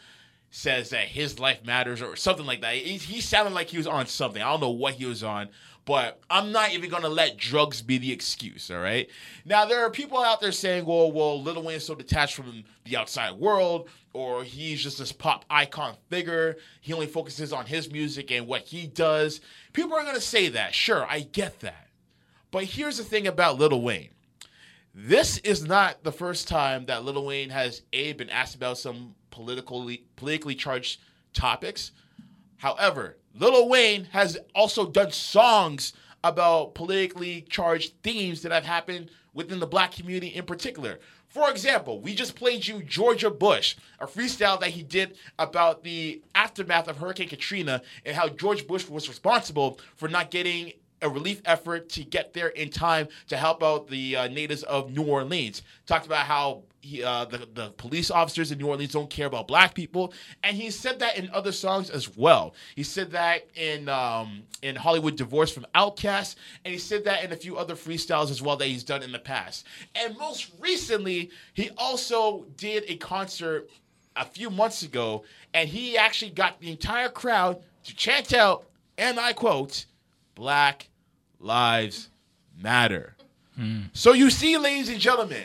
says that his life matters or something like that. He, he sounded like he was on something. I don't know what he was on, but I'm not even gonna let drugs be the excuse. All right. Now there are people out there saying, "Well, well, Lil Wayne's so detached from the outside world, or he's just this pop icon figure. He only focuses on his music and what he does." People are gonna say that. Sure, I get that. But here's the thing about Lil Wayne. This is not the first time that Lil Wayne has a been asked about some politically politically charged topics. However, Lil Wayne has also done songs about politically charged themes that have happened within the black community in particular. For example, we just played you Georgia Bush, a freestyle that he did about the aftermath of Hurricane Katrina and how George Bush was responsible for not getting a relief effort to get there in time to help out the uh, natives of New Orleans. Talked about how he, uh, the, the police officers in New Orleans don't care about black people, and he said that in other songs as well. He said that in um, in Hollywood Divorce from Outkast, and he said that in a few other freestyles as well that he's done in the past. And most recently, he also did a concert a few months ago, and he actually got the entire crowd to chant out, and I quote, Black Lives Matter. So you see, ladies and gentlemen,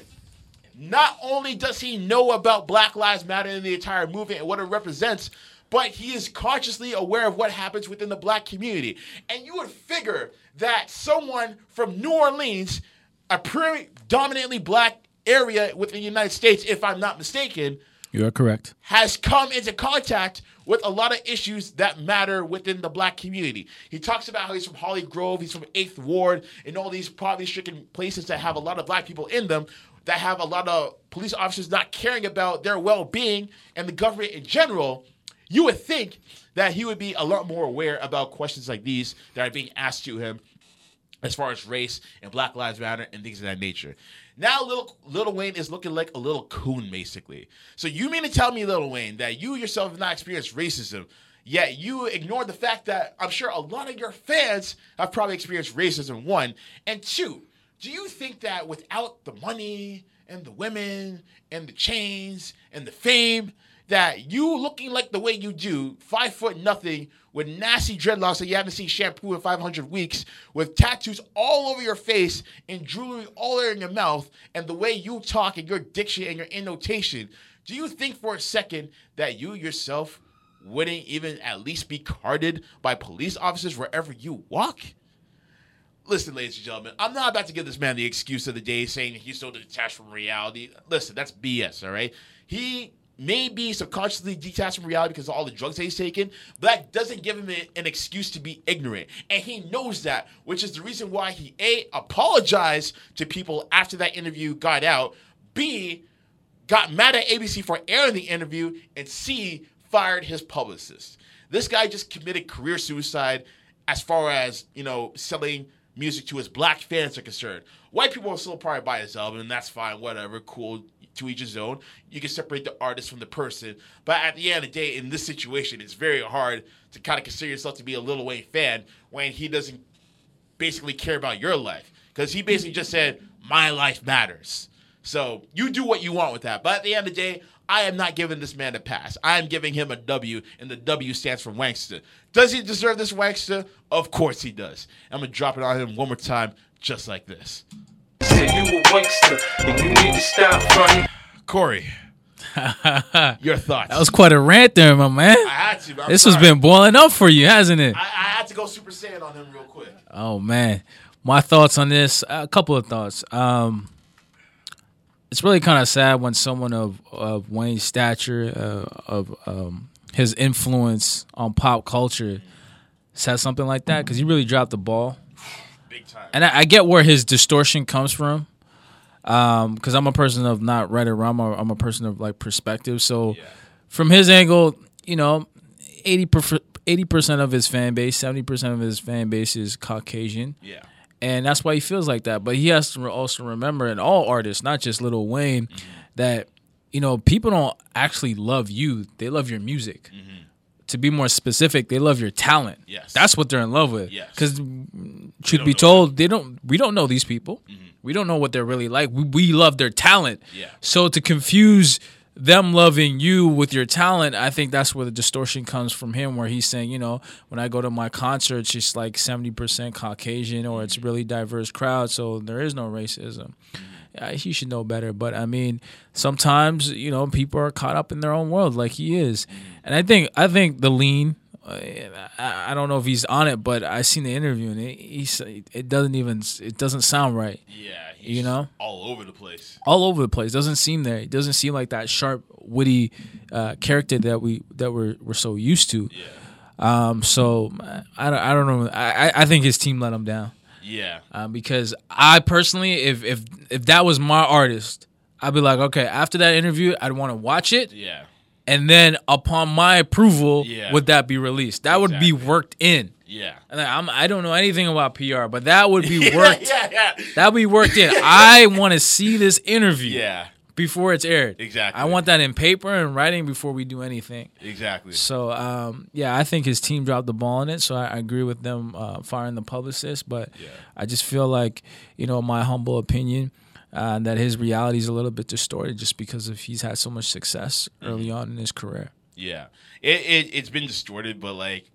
not only does he know about Black Lives Matter and the entire movement and what it represents, but he is consciously aware of what happens within the black community. And you would figure that someone from New Orleans, a predominantly black area within the United States, if I'm not mistaken, You are correct. has come into contact with a lot of issues that matter within the black community. He talks about how he's from Holly Grove, he's from 8th Ward, and all these poverty stricken places that have a lot of black people in them, that have a lot of police officers not caring about their well being and the government in general. You would think that he would be a lot more aware about questions like these that are being asked to him as far as race and Black Lives Matter and things of that nature. Now, little Little Wayne is looking like a little coon, basically. So you mean to tell me, Little Wayne, that you yourself have not experienced racism, yet you ignore the fact that I'm sure a lot of your fans have probably experienced racism. One and two. Do you think that without the money and the women and the chains and the fame, that you looking like the way you do, five foot nothing, with nasty dreadlocks that you haven't seen shampoo in 500 weeks, with tattoos all over your face and jewelry all over in your mouth, and the way you talk and your diction and your innotation, do you think for a second that you yourself wouldn't even at least be carded by police officers wherever you walk? Listen, ladies and gentlemen, I'm not about to give this man the excuse of the day saying he's so detached from reality. Listen, that's BS, all right? He may be subconsciously detached from reality because of all the drugs that he's taken, but that doesn't give him an excuse to be ignorant. And he knows that, which is the reason why he A, apologized to people after that interview got out, B, got mad at ABC for airing the interview, and C, fired his publicist. This guy just committed career suicide as far as, you know, selling music to his black fans are concerned. White people will still probably buy his album, and that's fine, whatever, cool, to each his own. You can separate the artist from the person. But at the end of the day, in this situation, it's very hard to kind of consider yourself to be a Lil Wayne fan when he doesn't basically care about your life. Because he basically just said, My life matters. So you do what you want with that. But at the end of the day, I am not giving this man a pass. I am giving him a W, and the W stands for Wankster. Does he deserve this Wankster? Of course he does. I'm going to drop it on him one more time, just like this. Said you a wankster, and you need to stop fronting. Corey, your thoughts? That was quite a rant there, my man. I had to. but I'm This has been boiling up for you, hasn't it? I, I had to go Super Saiyan on him real quick. Oh man, my thoughts on this. A couple of thoughts. Um, it's really kind of sad when someone of of Wayne's stature, uh, of um, his influence on pop culture, says something like that because he really dropped the ball. Big time. And I, I get where his distortion comes from. Um, because I'm a person of not right or wrong. I'm a, person of like perspective. So, from his angle, you know, 80 percent of his fan base, seventy percent of his fan base is Caucasian yeah. And that's why he feels like that. But he has to also remember, and all artists, not just Little Wayne, that you know people don't actually love you; they love your music. To be more specific, they love your talent. Yes. that's what they're in love with. Yes. because truth be told, they don't. We don't know these people. We don't know what they're really like. We, we love their talent. Yeah. So to confuse them loving you with your talent, I think that's where the distortion comes from him, where he's saying, you know, when I go to my concerts, it's like 70% Caucasian or it's really diverse crowd, so there is no racism. Yeah, he should know better. But I mean, sometimes, you know, people are caught up in their own world like he is. Mm-hmm. And I think I think the lean uh, I, don't know if he's on it, but I seen the interview and it, he's, it doesn't even it doesn't sound right. Yeah. He's You know? all over the place. all over the place. Doesn't seem there. It doesn't seem like that sharp, witty uh, character that we that we're we're so used to. Yeah. Um, so I don't I don't know. I I- think his team let him down Yeah. uh, because I personally, if if if that was my artist, I'd be like, okay, after that interview, I'd want to watch it, Yeah. and then upon my approval, Yeah. would that be released? That would be worked in. Yeah. And I'm, I don't know anything about PR, but that would be worked. Yeah. Yeah. That would be worked in. I want to see this interview Yeah. before it's aired. Exactly. I want that in paper and writing before we do anything. Exactly. So um, yeah, I think his team dropped the ball on it. So I, I agree with them uh, firing the publicist, but I just feel like you know my humble opinion. Uh, that his reality is a little bit distorted just because of he's had so much success Mm-hmm. early on in his career. Yeah, it, it it's been distorted, but like,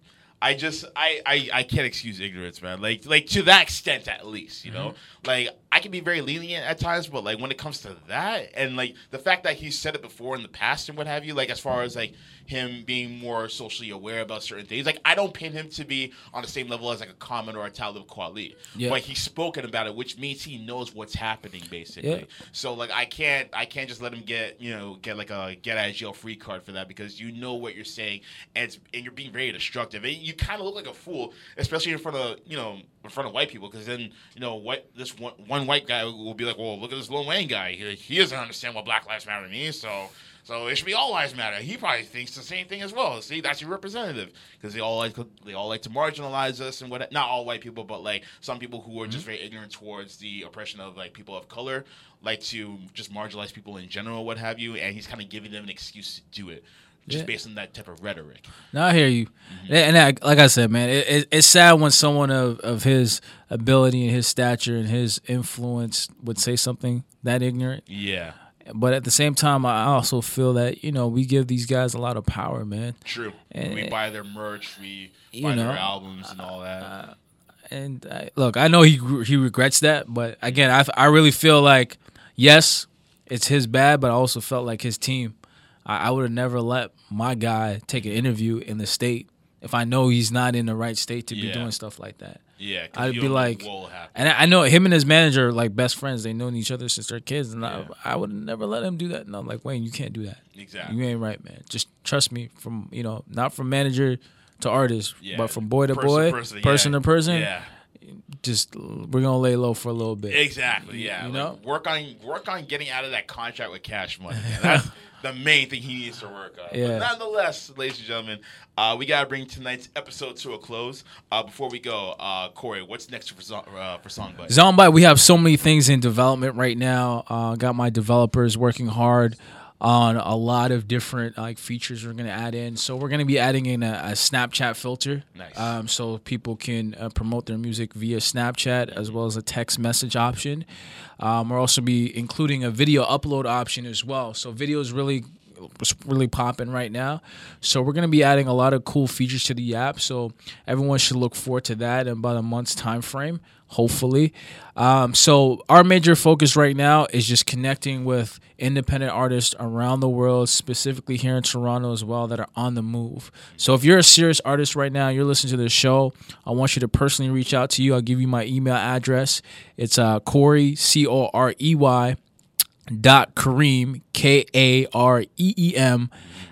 I just I, I I can't excuse ignorance, man. Like like to that extent, at least, you know. Mm-hmm. Like I can be very lenient at times, but like when it comes to that, and like the fact that he said it before in the past and what have you, like as far as like him being more socially aware about certain things, like I don't pin him to be on the same level as like a Common or a Talib Kweli, Yeah. but he's spoken about it, which means he knows what's happening, basically. Yeah. So like I can't I can't just let him get you know get like a get out of jail free card for that because you know what you're saying and and you're being very destructive and you kind of look like a fool especially in front of you know in front of white people because then you know what this one one white guy will be like well look at this Lil Wayne guy he, he doesn't understand what Black Lives Matter means so. So it should be all lives matter. He probably thinks the same thing as well. See, that's your representative because they all like they all like to marginalize us and what. Not all white people, but like some people who are just very ignorant towards the oppression of like people of color like to just marginalize people in general, what have you. And he's kind of giving them an excuse to do it, just Yeah. based on that type of rhetoric. Now I hear you, Mm-hmm. and I, like I said, man, it, it, it's sad when someone of, of his ability and his stature and his influence would say something that ignorant. Yeah, But at the same time, I also feel that you know we give these guys a lot of power, man. true. And- we buy their merch, we You buy know, their albums and all that. Uh, and I, look, I know he he regrets that, but again, I I really feel like yes, it's his bad, but I also felt like his team. I, I would have never let my guy take an interview in the state if I know he's not in the right state to be Yeah. doing stuff like that. Yeah, I'd be like, and I I know him and his manager are like best friends. They known each other since they're kids, and Yeah. I, I would never let him do that. And I'm like, Wayne, you can't do that. Exactly. You ain't right, man. Just trust me. From you know, not from manager to artist, Yeah. but from boy to Person boy, person, person yeah. to person. Yeah. Just we're gonna lay low for a little bit. Exactly. Yeah. You Like, know? work on work on getting out of that contract with Cash Money. The main thing he needs to work on. Yeah. But nonetheless, ladies and gentlemen, uh, we gotta bring tonight's episode to a close. Uh, before we go, uh, Corey, what's next for uh, for Zongbyte? Zongbyte, we have so many things in development right now. Uh, got my developers working hard on a lot of different like features we're gonna add in. So we're gonna be adding in a, a Snapchat filter, Nice. um, so people can uh, promote their music via Snapchat as well as a text message option. Um, we'll also be including a video upload option as well. So video is really was really popping right now. So we're gonna be adding a lot of cool features to the app. So everyone should look forward to that in about a month's time frame, hopefully. Um, so our major focus right now is just connecting with independent artists around the world, specifically here in Toronto as well, that are on the move. So if you're a serious artist right now, you're listening to this show, I want you to personally reach out to you. I'll give you my email address. It's uh, Corey C O R E Y dot Kareem K A R E E M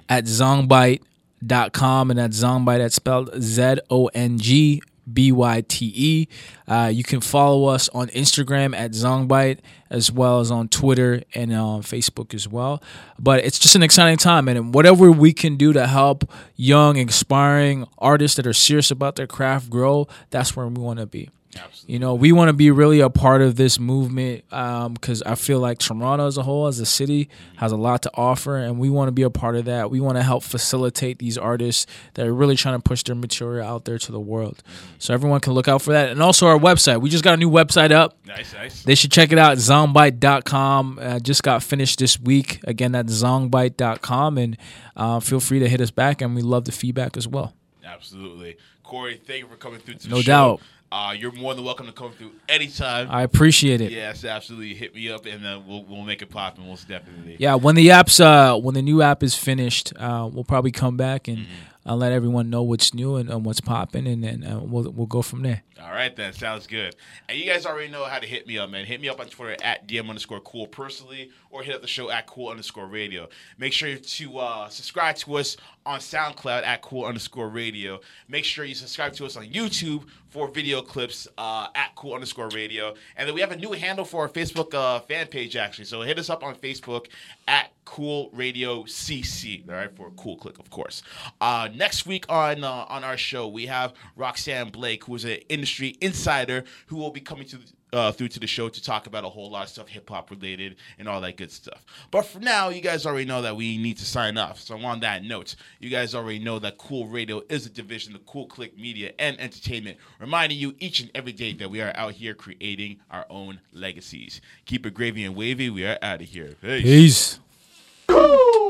at zongbyte.com and that's zongbyte that's spelled Z O N G B Y T E. Uh, you can follow us on Instagram at zongbyte as well as on Twitter and on Facebook as well. But it's just an exciting time and whatever we can do to help young, inspiring artists that are serious about their craft grow, that's where we want to be. Absolutely. You know, we want to be really a part of this movement because I feel like Toronto as a whole, as a city, has a lot to offer, and we want to be a part of that. We want to help facilitate these artists that are really trying to push their material out there to the world. So everyone can look out for that, and also our website. We just got a new website up. Nice, nice. They should check it out, zongbyte.com. Uh, just got finished this week. Again, that's zongbyte.com, and uh, feel free to hit us back, and we love the feedback as well. Absolutely. Corey, thank you for coming through to the No doubt. Uh, you're more than welcome to come through anytime. I appreciate it. Yes, absolutely. Hit me up and then we'll we'll make it pop and most definitely. Yeah, when the app's uh when the new app is finished, uh, we'll probably come back and I'll let everyone know what's new and, and what's popping, and then uh, we'll we'll go from there. All right, then. Sounds good. And you guys already know how to hit me up, man. Hit me up on Twitter at DM underscore cool personally or hit up the show at cool underscore radio. Make sure to uh, subscribe to us on SoundCloud at cool underscore radio. Make sure you subscribe to us on YouTube for video clips uh, at cool underscore radio. And then we have a new handle for our Facebook uh, fan page, actually. So hit us up on Facebook at Cool Radio CC. All right, for a cool click, of course. Uh, next week on uh, on our show, we have Roxanne Blake, who is an industry insider, who will be coming to uh, through to the show to talk about a whole lot of stuff hip hop related and all that good stuff. But for now, you guys already know that we need to sign off. So on that note, you guys already know that Cool Radio is a division of Cool Click Media and Entertainment, reminding you each and every day that we are out here creating our own legacies. Keep it gravy and wavy. We are out of here. Peace. Peace.